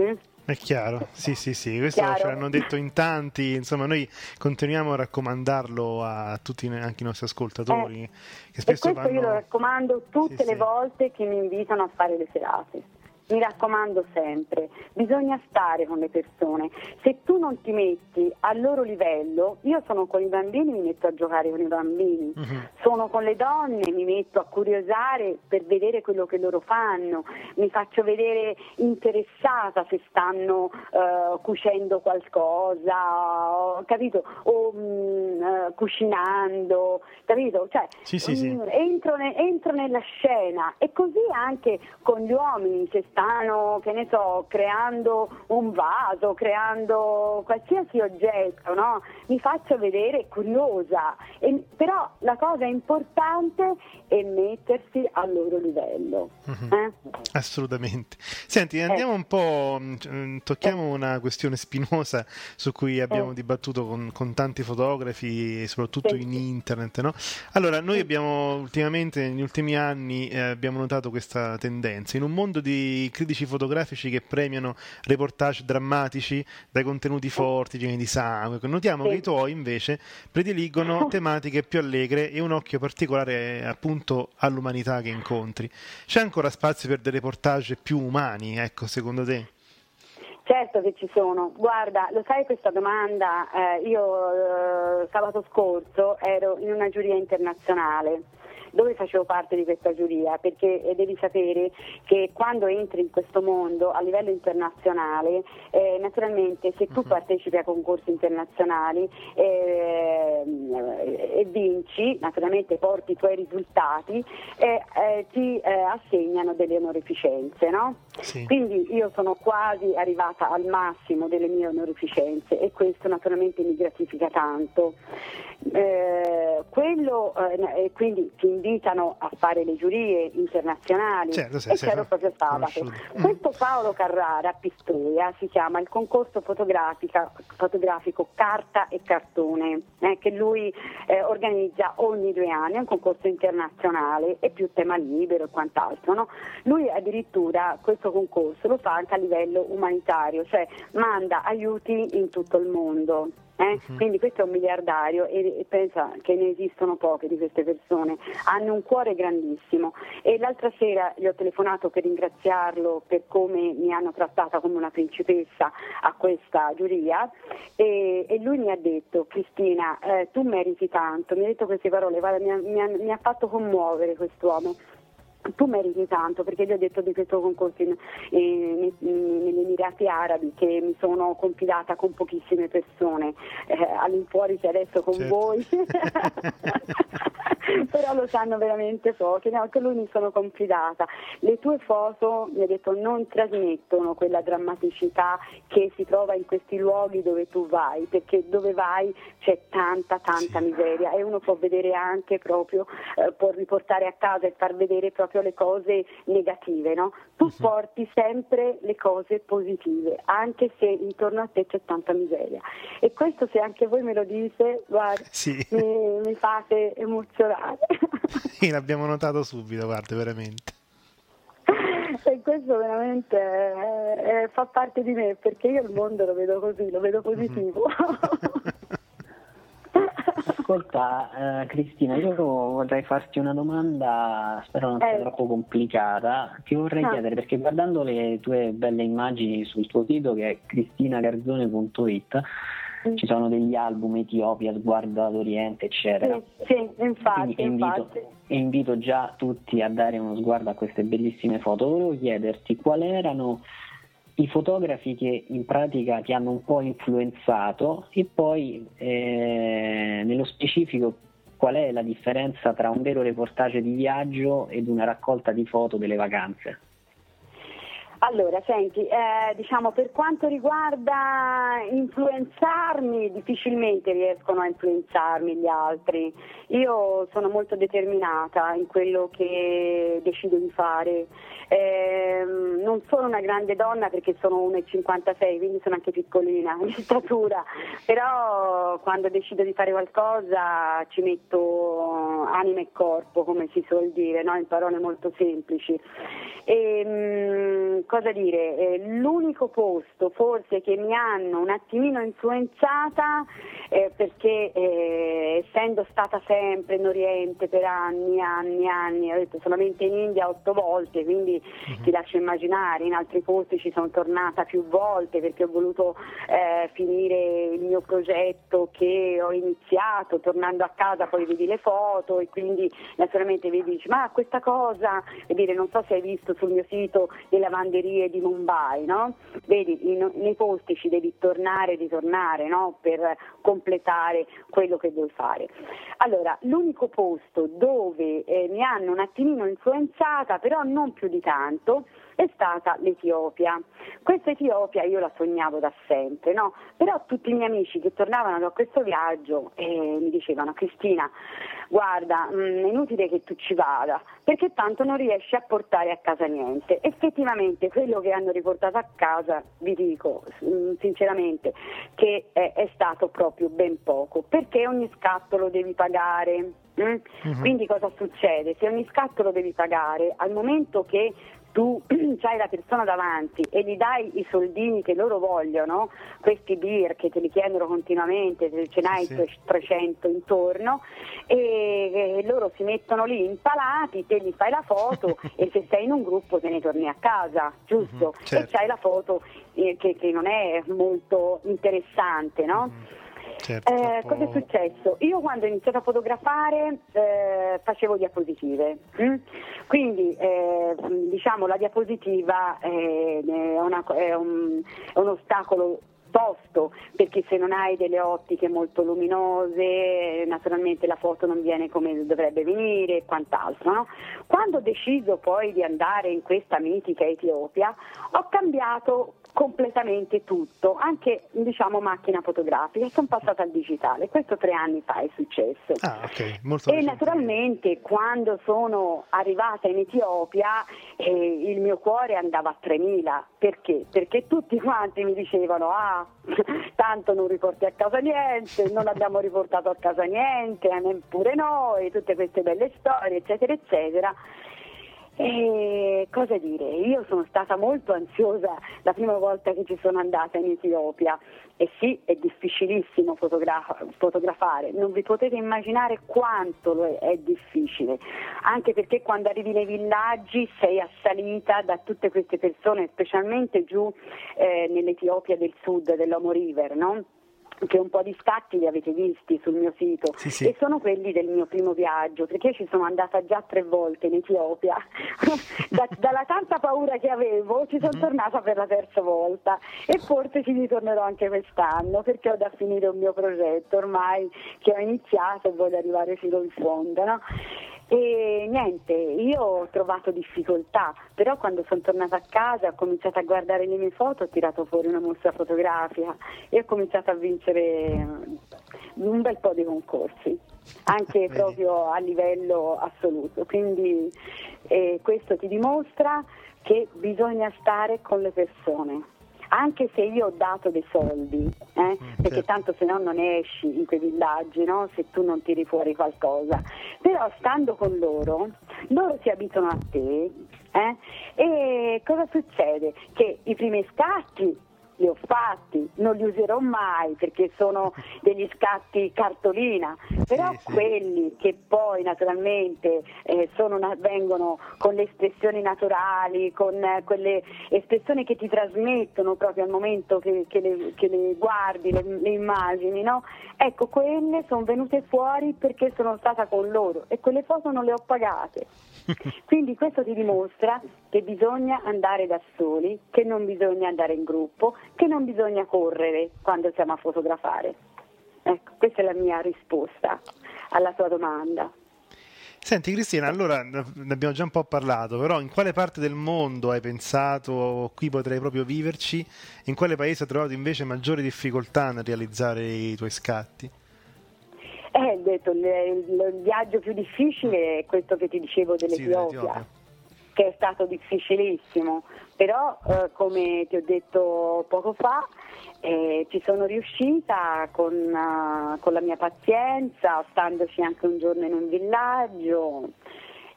Mm? È chiaro, sì, sì, sì, questo Chiaro? ce l'hanno detto in tanti, insomma, noi continuiamo a raccomandarlo a tutti, anche i nostri ascoltatori, che E spesso questo io lo vanno... raccomando tutte Sì, le sì. volte che mi invitano a fare le serate. Mi raccomando sempre, bisogna stare con le persone. Se tu non ti metti al loro livello, io sono con i bambini, mi metto a giocare con i bambini. Mhm. Sono con le donne, mi metto a curiosare per vedere quello che loro fanno, mi faccio vedere interessata se stanno eh, cucendo qualcosa, capito? O mm, eh, cucinando, capito? Cioè, Sì, sì, sì. Entro, ne- entro nella scena e così anche con gli uomini se stanno, che ne so, creando un vaso, creando qualsiasi oggetto, no? Mi faccio vedere curiosa, E- però la cosa importante è mettersi al loro livello. Mhm. eh? Assolutamente. Senti, andiamo un po', mm, tocchiamo una questione spinosa su cui abbiamo Eh. dibattuto con, con tanti fotografi, soprattutto Sì. in internet, no? Allora, noi abbiamo ultimamente, negli ultimi anni, eh, abbiamo notato questa tendenza. In un mondo di critici fotografici che premiano reportage drammatici dai contenuti forti, pieni di sangue, notiamo Sì. che i tuoi invece prediligono <laughs> tematiche più allegre e un occhio particolare appunto all'umanità che incontri. C'è ancora spazio per dei reportage più umani, ecco, secondo te? Certo che ci sono, guarda, lo sai questa domanda, Eh, io eh, sabato scorso ero in una giuria internazionale dove facevo parte di questa giuria, perché eh, devi sapere che quando entri in questo mondo a livello internazionale, eh, naturalmente se tu partecipi a concorsi internazionali eh, e vinci, naturalmente porti i tuoi risultati, eh, eh, ti eh, assegnano delle onorificenze, no? Sì. Quindi io sono quasi arrivata al massimo delle mie onorificenze e questo naturalmente mi gratifica tanto. Quello, quindi ti invitano a fare le giurie internazionali Certo, sì, e c'ero proprio sabato. Conosciuto. Mm. Questo Paolo Carrara a Pistoia si chiama il concorso fotografico carta e cartone eh, che lui eh, organizza ogni due anni, è un concorso internazionale e più tema libero e quant'altro. no? Lui addirittura questo concorso lo fa anche a livello umanitario, cioè manda aiuti in tutto il mondo. Eh? Quindi questo è un miliardario e, e pensa che ne esistono poche di queste persone, hanno un cuore grandissimo. E l'altra sera gli ho telefonato per ringraziarlo per come mi hanno trattata come una principessa a questa giuria e, e lui mi ha detto Cristina eh, tu meriti tanto, mi ha detto queste parole, guarda, mi, ha, mi ha- mi ha fatto commuovere quest'uomo tu meriti tanto perché gli ho detto di questo concorso in- in- negli Emirati Arabi che mi sono confidata con pochissime persone, eh, all'infuori che adesso con Certo. voi, <laughs> <laughs> però lo sanno veramente pochi, no, che lui mi sono confidata. Le tue foto, mi ha detto, non trasmettono quella drammaticità che si trova in questi luoghi dove tu vai, perché dove vai c'è tanta, tanta Sì. miseria e uno può vedere anche proprio, eh, può riportare a casa e far vedere proprio le cose negative, no? Tu porti sempre le cose positive, anche se intorno a te c'è tanta miseria. E questo se anche voi me lo dite, guarda, Sì. mi, mi fate emozionare. <laughs> Sì, l'abbiamo notato subito, guarda, veramente. e questo veramente eh, eh, fa parte di me perché io il mondo lo vedo così, lo vedo positivo. <laughs> Ascolta, eh, Cristina, io vorrei farti una domanda, spero non sia Eh. troppo complicata. Ti vorrei No. chiedere, perché guardando le tue belle immagini sul tuo sito che è cristinagarzone.it, Mm. ci sono degli album Etiopia, Sguardo ad Oriente, eccetera. Sì, sì, infatti, Quindi invito, infatti. invito già tutti a dare uno sguardo a queste bellissime foto. Volevo chiederti quali erano i fotografi che in pratica ti hanno un po' influenzato e poi eh, nello specifico qual è la differenza tra un vero reportage di viaggio ed una raccolta di foto delle vacanze. Allora, senti, eh, diciamo per quanto riguarda influenzarmi, difficilmente riescono a influenzarmi gli altri. Io sono molto determinata in quello che decido di fare. Ehm, non sono una grande donna perché sono 1,56, quindi sono anche piccolina <laughs> di statura, però quando decido di fare qualcosa ci metto anima e corpo, come si suol dire, no? in parole molto semplici. E, mh, cosa dire? eh, l'unico posto forse che mi hanno un attimino influenzata eh, perché eh, essendo stata sempre in Oriente per anni, anni, anni, ho detto solamente in India otto volte, quindi ti lascio immaginare, in altri posti ci sono tornata più volte perché ho voluto eh, finire il mio progetto che ho iniziato, tornando a casa poi vedi le foto e quindi naturalmente vedi, dici, ma questa cosa, e dire, non so se hai visto sul mio sito le lavanderie di Mumbai, no? Vedi, in- nei posti ci devi tornare e ritornare no? per completare quello che vuoi fare. Allora, l'unico posto dove eh, mi hanno un attimino influenzata, però non più di tanto, è stata l'Etiopia. Questa Etiopia io la sognavo da sempre, no? però tutti i miei amici che tornavano da questo viaggio eh, mi dicevano Cristina, guarda, mh, è inutile che tu ci vada, perché tanto non riesci a portare a casa niente. Effettivamente quello che hanno riportato a casa, vi dico mh, sinceramente, che è, è stato proprio ben poco, perché ogni scatto lo devi pagare. mm? Quindi cosa succede? Se ogni scatto lo devi pagare, al momento che tu <clears throat> hai la persona davanti e gli dai i soldini che loro vogliono, questi beer che te li chiedono continuamente, te- ce n'hai Sì. 300 intorno, e, loro si mettono lì impalati, te gli fai la foto <laughs> e se sei in un gruppo te ne torni a casa, giusto? Mhm, certo. E c'hai la foto eh, che, che non è molto interessante, no? Certo, Eh, cosa è successo? Io quando ho iniziato a fotografare eh, facevo diapositive, mm? quindi eh, diciamo la diapositiva eh, è, una- è un, è un ostacolo tosto perché se non hai delle ottiche molto luminose naturalmente la foto non viene come dovrebbe venire e quant'altro. no? Quando ho deciso poi di andare in questa mitica Etiopia ho cambiato completamente tutto, anche diciamo macchina fotografica, sono passata al digitale, questo tre anni fa è successo. Ah, ok, molto E naturalmente quando sono arrivata in Etiopia eh, il mio cuore andava a 3000, perché? Perché tutti quanti mi dicevano ah <laughs> tanto non riporti a casa niente, non abbiamo riportato a casa niente, neppure noi, tutte queste belle storie eccetera eccetera. E cosa dire? Io sono stata molto ansiosa la prima volta che ci sono andata in Etiopia e sì, è difficilissimo fotogra- fotografare, non vi potete immaginare quanto è, difficile, anche perché quando arrivi nei villaggi sei assalita da tutte queste persone, specialmente giù eh, nell'Etiopia del sud, dell'Omo River, no? Che un po' di scatti li avete visti sul mio sito Sì, sì. e sono quelli del mio primo viaggio perché ci sono andata già tre volte in Etiopia <laughs> Da- dalla tanta paura che avevo ci sono tornata per la terza volta e forse ci ritornerò anche quest'anno perché ho da finire un mio progetto ormai che ho iniziato e voglio arrivare fino in fondo no? E niente, io ho trovato difficoltà, però quando sono tornata a casa ho cominciato a guardare le mie foto, ho tirato fuori una mostra fotografica e ho cominciato a vincere un bel po' di concorsi, anche proprio a livello assoluto. Quindi eh, questo ti dimostra che bisogna stare con le persone. Anche se io ho dato dei soldi, eh, perché certo. tanto se no non esci in quei villaggi, no? se tu non tiri fuori qualcosa. Però stando con loro, loro si abituano a te, Eh? E cosa succede? Che i primi scatti li ho fatti, non li userò mai perché sono degli scatti cartolina, però Sì, sì. quelli che poi naturalmente eh, sono una- vengono con le espressioni naturali, con eh, quelle espressioni che ti trasmettono proprio al momento che, che le, che le guardi, le, le immagini, no? Ecco, quelle sono venute fuori perché sono stata con loro e quelle foto non le ho pagate. Quindi questo ti dimostra che bisogna andare da soli, che non bisogna andare in gruppo, che non bisogna correre quando siamo a fotografare. Ecco, questa è la mia risposta alla tua domanda. Senti Cristina, allora ne abbiamo già un po' parlato, però in quale parte del mondo hai pensato qui potrei proprio viverci? In quale paese hai trovato invece maggiori difficoltà nel realizzare i tuoi scatti? Eh, detto, il, il- viaggio più difficile è questo che ti dicevo Sì, dell'Etiopia, dell'Etiopia. che è stato difficilissimo, però eh, come ti ho detto poco fa, eh, ci sono riuscita con, eh, con la mia pazienza, standoci anche un giorno in un villaggio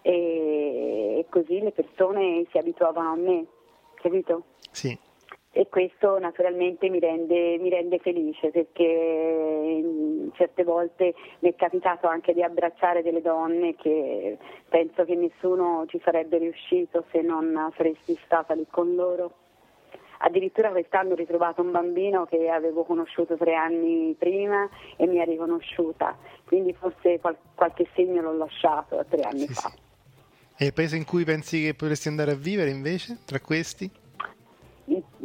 e, e così le persone si abituavano a me, capito? Sì, e questo naturalmente mi rende, mi rende felice perché mm, certe volte mi è capitato anche di abbracciare delle donne che penso che nessuno ci sarebbe riuscito se non saresti stata lì con loro. Addirittura quest'anno ho ritrovato un bambino che avevo conosciuto tre anni prima e mi ha riconosciuta, quindi forse qual- qualche segno l'ho lasciato tre anni sì, fa. sì. E il paese in cui pensi che potresti andare a vivere invece, tra questi?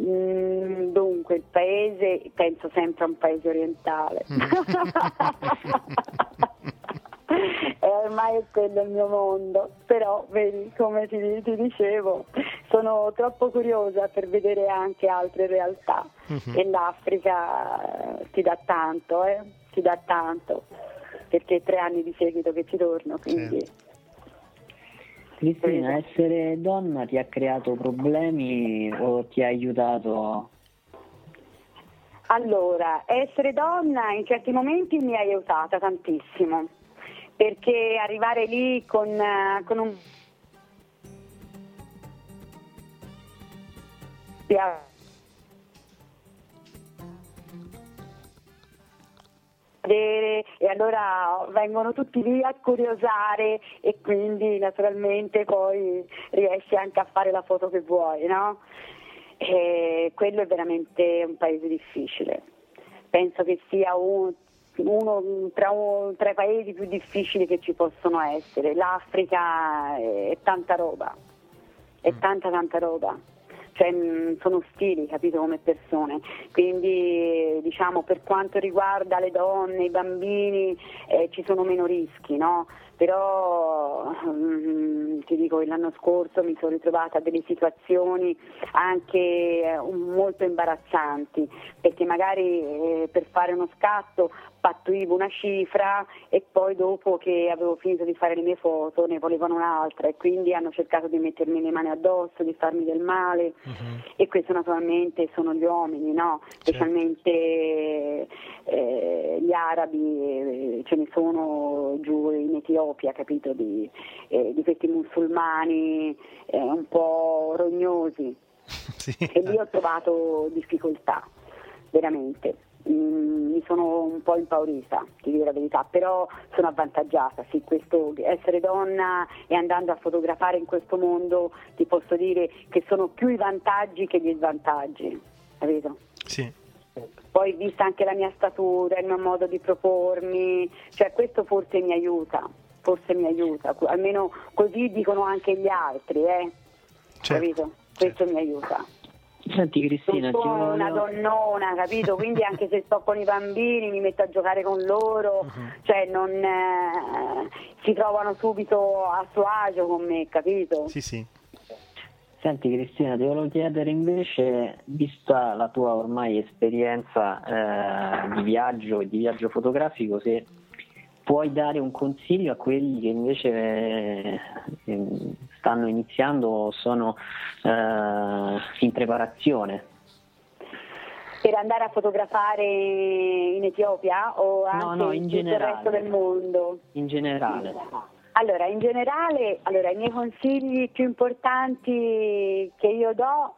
Mm, Dunque, il paese, penso sempre a un paese orientale. <laughs> e ormai è quello il mio mondo, però vedi, come ti, ti dicevo, sono troppo curiosa per vedere anche altre realtà Mhm. e l'Africa eh, ti dà tanto, eh, ti dà tanto, perché è tre anni di seguito che ci torno, quindi... Certo. Cristina, essere donna ti ha creato problemi o ti ha aiutato? Allora, essere donna in certi momenti mi ha aiutata tantissimo, perché arrivare lì con, eh, con un... vedere e allora vengono tutti lì a curiosare e quindi naturalmente poi riesci anche a fare la foto che vuoi, no? E quello è veramente un paese difficile. Penso che sia un- uno tra, un- tra i paesi più difficili che ci possono essere. L'Africa è tanta roba, è tanta tanta roba. Cioè, mh, sono ostili, capito, come persone. Quindi, diciamo, per quanto riguarda le donne, i bambini, eh, ci sono meno rischi, no? Però mm, ti dico che l'anno scorso mi sono ritrovata a delle situazioni anche eh, molto imbarazzanti, perché magari eh, per fare uno scatto pattuivo una cifra e poi dopo che avevo finito di fare le mie foto ne volevano un'altra e quindi hanno cercato di mettermi le mani addosso, di farmi del male e questo naturalmente sono gli uomini, no? specialmente eh, gli arabi, eh, ce ne sono giù in Etiopia, capito, di, eh, di questi musulmani eh, un po' rognosi <laughs> Sì. e lì ho trovato difficoltà, veramente. Mm, mi sono un po' impaurita, ti dico la verità, però sono avvantaggiata, sì, questo, essere donna e andando a fotografare in questo mondo ti posso dire che sono più i vantaggi che gli svantaggi, capito? Sì. Poi vista anche la mia statura, il mio modo di propormi, cioè questo forse mi aiuta, forse mi aiuta, almeno così dicono anche gli altri, eh? Certo, capito? Questo mi aiuta. Senti Cristina, non sono una voglio... donnona, capito? Quindi anche se sto con i bambini mi metto a giocare con loro, cioè non eh, si trovano subito a suo agio con me, capito? Sì, sì. Senti Cristina, ti volevo chiedere invece, vista la tua ormai esperienza eh, di viaggio e di viaggio fotografico, se puoi dare un consiglio a quelli che invece eh, stanno iniziando o sono eh, in preparazione. Per andare a fotografare in Etiopia o anche no, in tutto il generale. resto del mondo? In generale. Allora, in generale, allora, i miei consigli più importanti che io do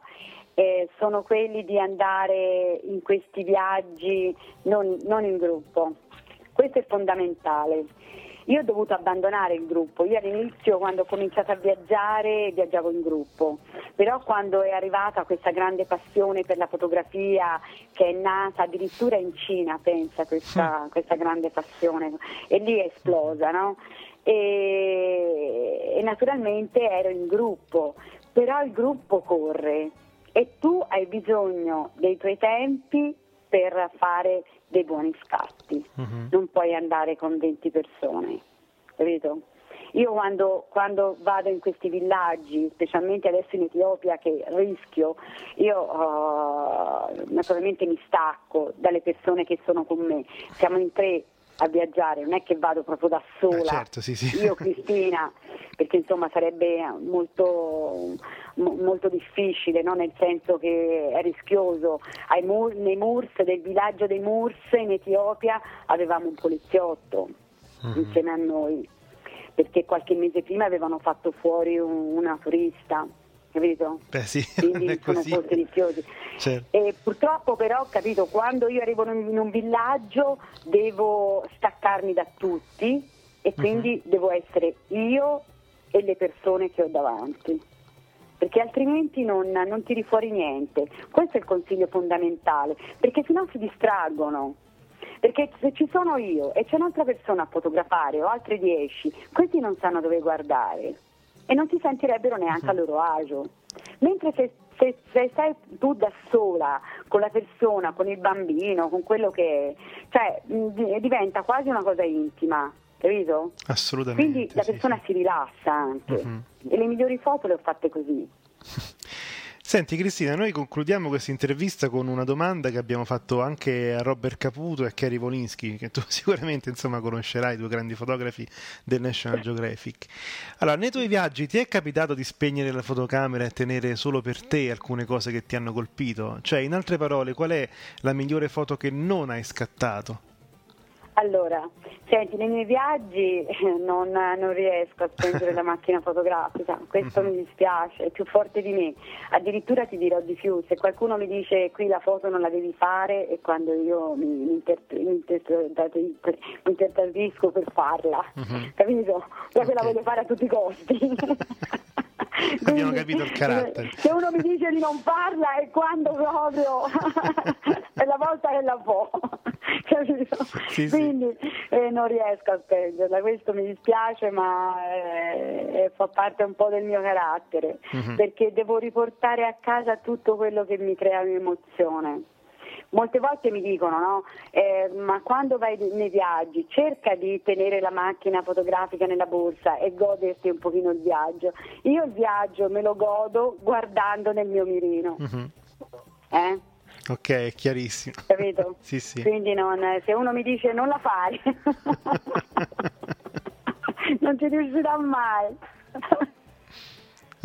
eh, sono quelli di andare in questi viaggi non, non in gruppo. Questo è fondamentale. Io ho dovuto abbandonare il gruppo, io all'inizio quando ho cominciato a viaggiare viaggiavo in gruppo, però quando è arrivata questa grande passione per la fotografia che è nata addirittura in Cina, pensa questa, questa grande passione, e lì è esplosa, no? E, e naturalmente ero in gruppo, però il gruppo corre. E tu hai bisogno dei tuoi tempi per fare dei buoni scatti, Mhm. non puoi andare con 20 persone, capito? Io quando, quando vado in questi villaggi, specialmente adesso in Etiopia che rischio, io eh, naturalmente mi stacco dalle persone che sono con me, siamo in tre a viaggiare, non è che vado proprio da sola, Eh, certo, sì, sì. io Cristina, perché insomma sarebbe molto, mo- molto difficile, no? nel senso che è rischioso. Ai Mur- nei Murs, del villaggio dei Murs in Etiopia avevamo un poliziotto Mhm. insieme a noi, perché qualche mese prima avevano fatto fuori un- una turista, capito? Beh sì, <laughs> Quindi sono così. molto rischiosi. Certo. E purtroppo però capito, quando io arrivo in un villaggio devo staccarmi da tutti e quindi devo essere io e le persone che ho davanti, perché altrimenti non, non tiri fuori niente. Questo è il consiglio fondamentale, perché sennò si distraggono. Perché se ci sono io e c'è un'altra persona a fotografare o altre dieci, questi non sanno dove guardare e non si sentirebbero neanche a loro agio. Mentre se, se- se sei tu da sola, con la persona, con il bambino, con quello che è, cioè mh, di- diventa quasi una cosa intima, capito? Assolutamente. Quindi la sì, persona si rilassa anche. Mhm. E le migliori foto le ho fatte così. <laughs> Senti Cristina, noi concludiamo questa intervista con una domanda che abbiamo fatto anche a Robert Caputo e a Kerry Volinsky, che tu <laughs> sicuramente insomma conoscerai, due grandi fotografi del National Geographic. Allora, nei tuoi viaggi ti è capitato di spegnere la fotocamera e tenere solo per te alcune cose che ti hanno colpito? Cioè, in altre parole, qual è la migliore foto che non hai scattato? Allora, senti, nei miei viaggi eh, non, non riesco a spengere la <laughs> macchina fotografica, questo mi dispiace, è più forte di me. Addirittura ti dirò di più, se qualcuno mi dice qui la foto non la devi fare è quando io mi, mi inter- mi inter- mi intertradisco per farla, capito? Proprio la Ok. voglio fare a tutti i costi. <laughs> Abbiamo capito il carattere. Se uno mi dice di non farla è quando proprio <laughs> è la volta che la può. Sì, sì. Quindi eh, non riesco a spengerla, questo mi dispiace ma eh, fa parte un po' del mio carattere, Mhm. perché devo riportare a casa tutto quello che mi crea un'emozione. Molte volte mi dicono, no? Eh, ma quando vai nei viaggi cerca di tenere la macchina fotografica nella borsa e goderti un pochino il viaggio. Io il viaggio me lo godo guardando nel mio mirino, Mhm. eh? Ok, è chiarissimo. capito? <laughs> Sì, sì. Quindi non- se uno mi dice non la fare, <laughs> <laughs> non ci riuscirà mai.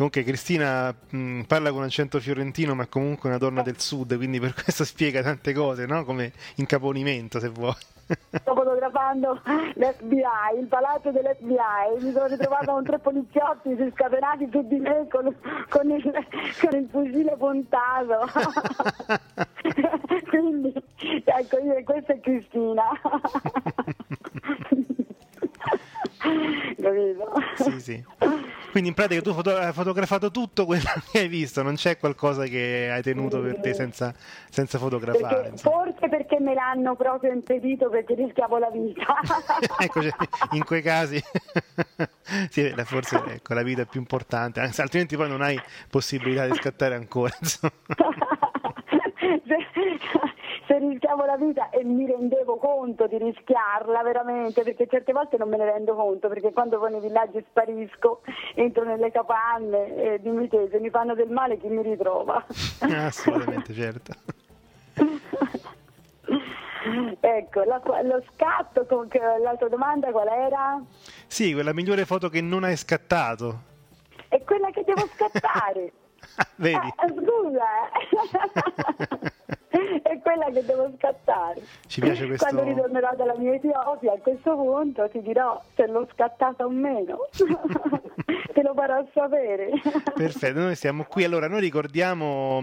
Comunque Cristina mh, parla con accento fiorentino, ma comunque è una donna del sud, quindi per <laughs> questo spiega tante cose, no? Come incaponimento, se vuoi. Sto <laughs> fotografando l'FBI, il palazzo dell'FBI, mi sono ritrovata con tre poliziotti si scatenati su di me con, con il, con il fucile puntato. <laughs> Quindi, ecco, io, questa è Cristina. Capito? Sì, sì. Quindi in pratica tu foto- hai fotografato tutto quello <laughs> che hai visto, non c'è qualcosa che hai tenuto per te senza, senza fotografare. Perché, forse perché me l'hanno proprio impedito perché rischiavo la vita. <laughs> ecco, cioè, in quei casi <laughs> sì, forse ecco, la vita è più importante, altrimenti poi non hai possibilità di scattare ancora. Insomma. Rischiavo la vita e mi rendevo conto di rischiarla veramente, perché certe volte non me ne rendo conto, perché quando poi nei villaggi sparisco, entro nelle capanne e dimmi te, se mi fanno del male chi mi ritrova? <laughs> Assolutamente, certo. <laughs> ecco, la- lo scatto, con l'altra domanda qual era? Sì, quella migliore foto che non hai scattato. È quella che devo scattare. <laughs> Vedi? Eh, scusa, eh. <laughs> è quella che devo scattare. Ci piace questo... Quando ritornerò dalla mia Etiopia, a questo punto ti dirò se l'ho scattata o meno. <laughs> Te lo farò sapere. <laughs> Perfetto, noi siamo qui. Allora, noi ricordiamo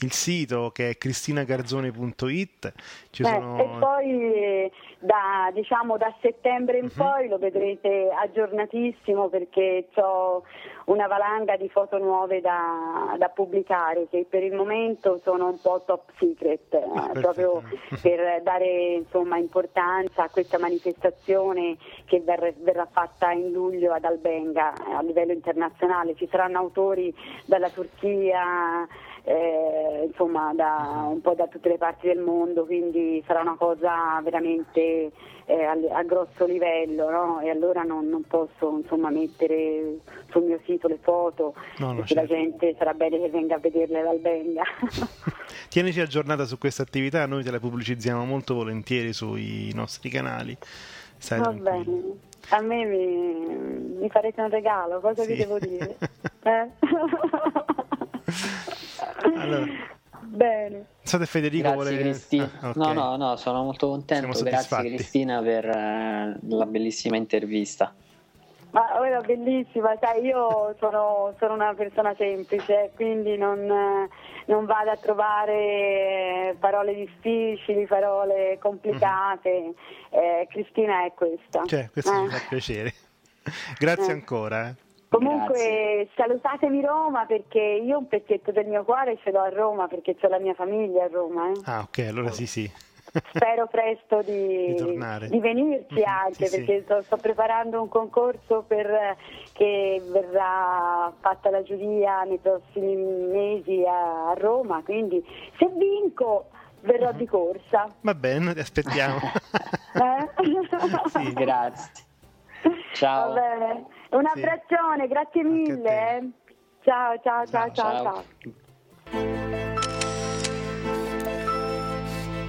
il sito che è cristinagarzone.it. Ci Eh, sono... E poi da, diciamo, da settembre in Mhm. poi lo vedrete aggiornatissimo perché ho una valanga di foto nuove da, da pubblicare che per il momento sono un po' top secret, eh, Ah, perfetto. proprio per dare insomma, importanza a questa manifestazione che verrà, verrà fatta in luglio ad Albenga eh, a livello internazionale. Ci saranno autori dalla Turchia, eh, insomma da, un po' da tutte le parti del mondo, quindi sarà una cosa veramente eh, a, a grosso livello no? e allora non, non posso insomma, mettere sul mio sito le foto No, perché la certo. gente sarà bene che venga a vederle ad Albenga. <laughs> Tienici aggiornata su questa attività, noi te la pubblicizziamo molto volentieri sui nostri canali. Stai Va tranquillo. bene, a me mi, mi farete un regalo, cosa vi Sì. devo dire? <laughs> Eh? <laughs> Allora. Bene. Se Federico Grazie vuole... Cristina. Ah, ok. No, no, no, sono molto contento. Siamo Grazie. Cristina per eh, la bellissima intervista. Ma era bellissima, sai, io sono, sono una persona semplice, quindi non, eh, non vado a trovare parole difficili, parole complicate. Eh, Cristina è questa. Cioè, questo Eh. ci fa piacere. Grazie Eh. ancora. Comunque salutatemi Roma perché io un pezzetto del mio cuore ce l'ho a Roma perché ho la mia famiglia a Roma. eh. Ah, ok, allora sì, sì. Spero presto di, <laughs> Di di venirci Mhm, anche sì, sì. perché sto, sto preparando un concorso per, che verrà fatta la giuria nei prossimi mesi a, a Roma, quindi se vinco verrò Mhm. di corsa. Va bene, ti aspettiamo. <laughs> Eh? <laughs> Sì. Grazie. Ciao. Un Sì. abbraccione, grazie mille. eh. Ciao, ciao, ciao, ciao, Ciao. ciao.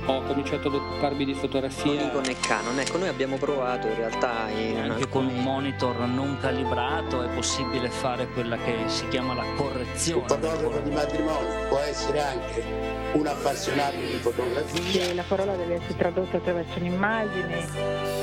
Ho cominciato ad occuparmi di fotografia. Con e Canon, ecco, noi abbiamo provato in realtà in Anche con un monitor non calibrato è possibile fare quella che si chiama la Un correzione. fotografo di matrimonio può essere anche un appassionato di fotografia. la parola deve essere tradotta attraverso un'immagine.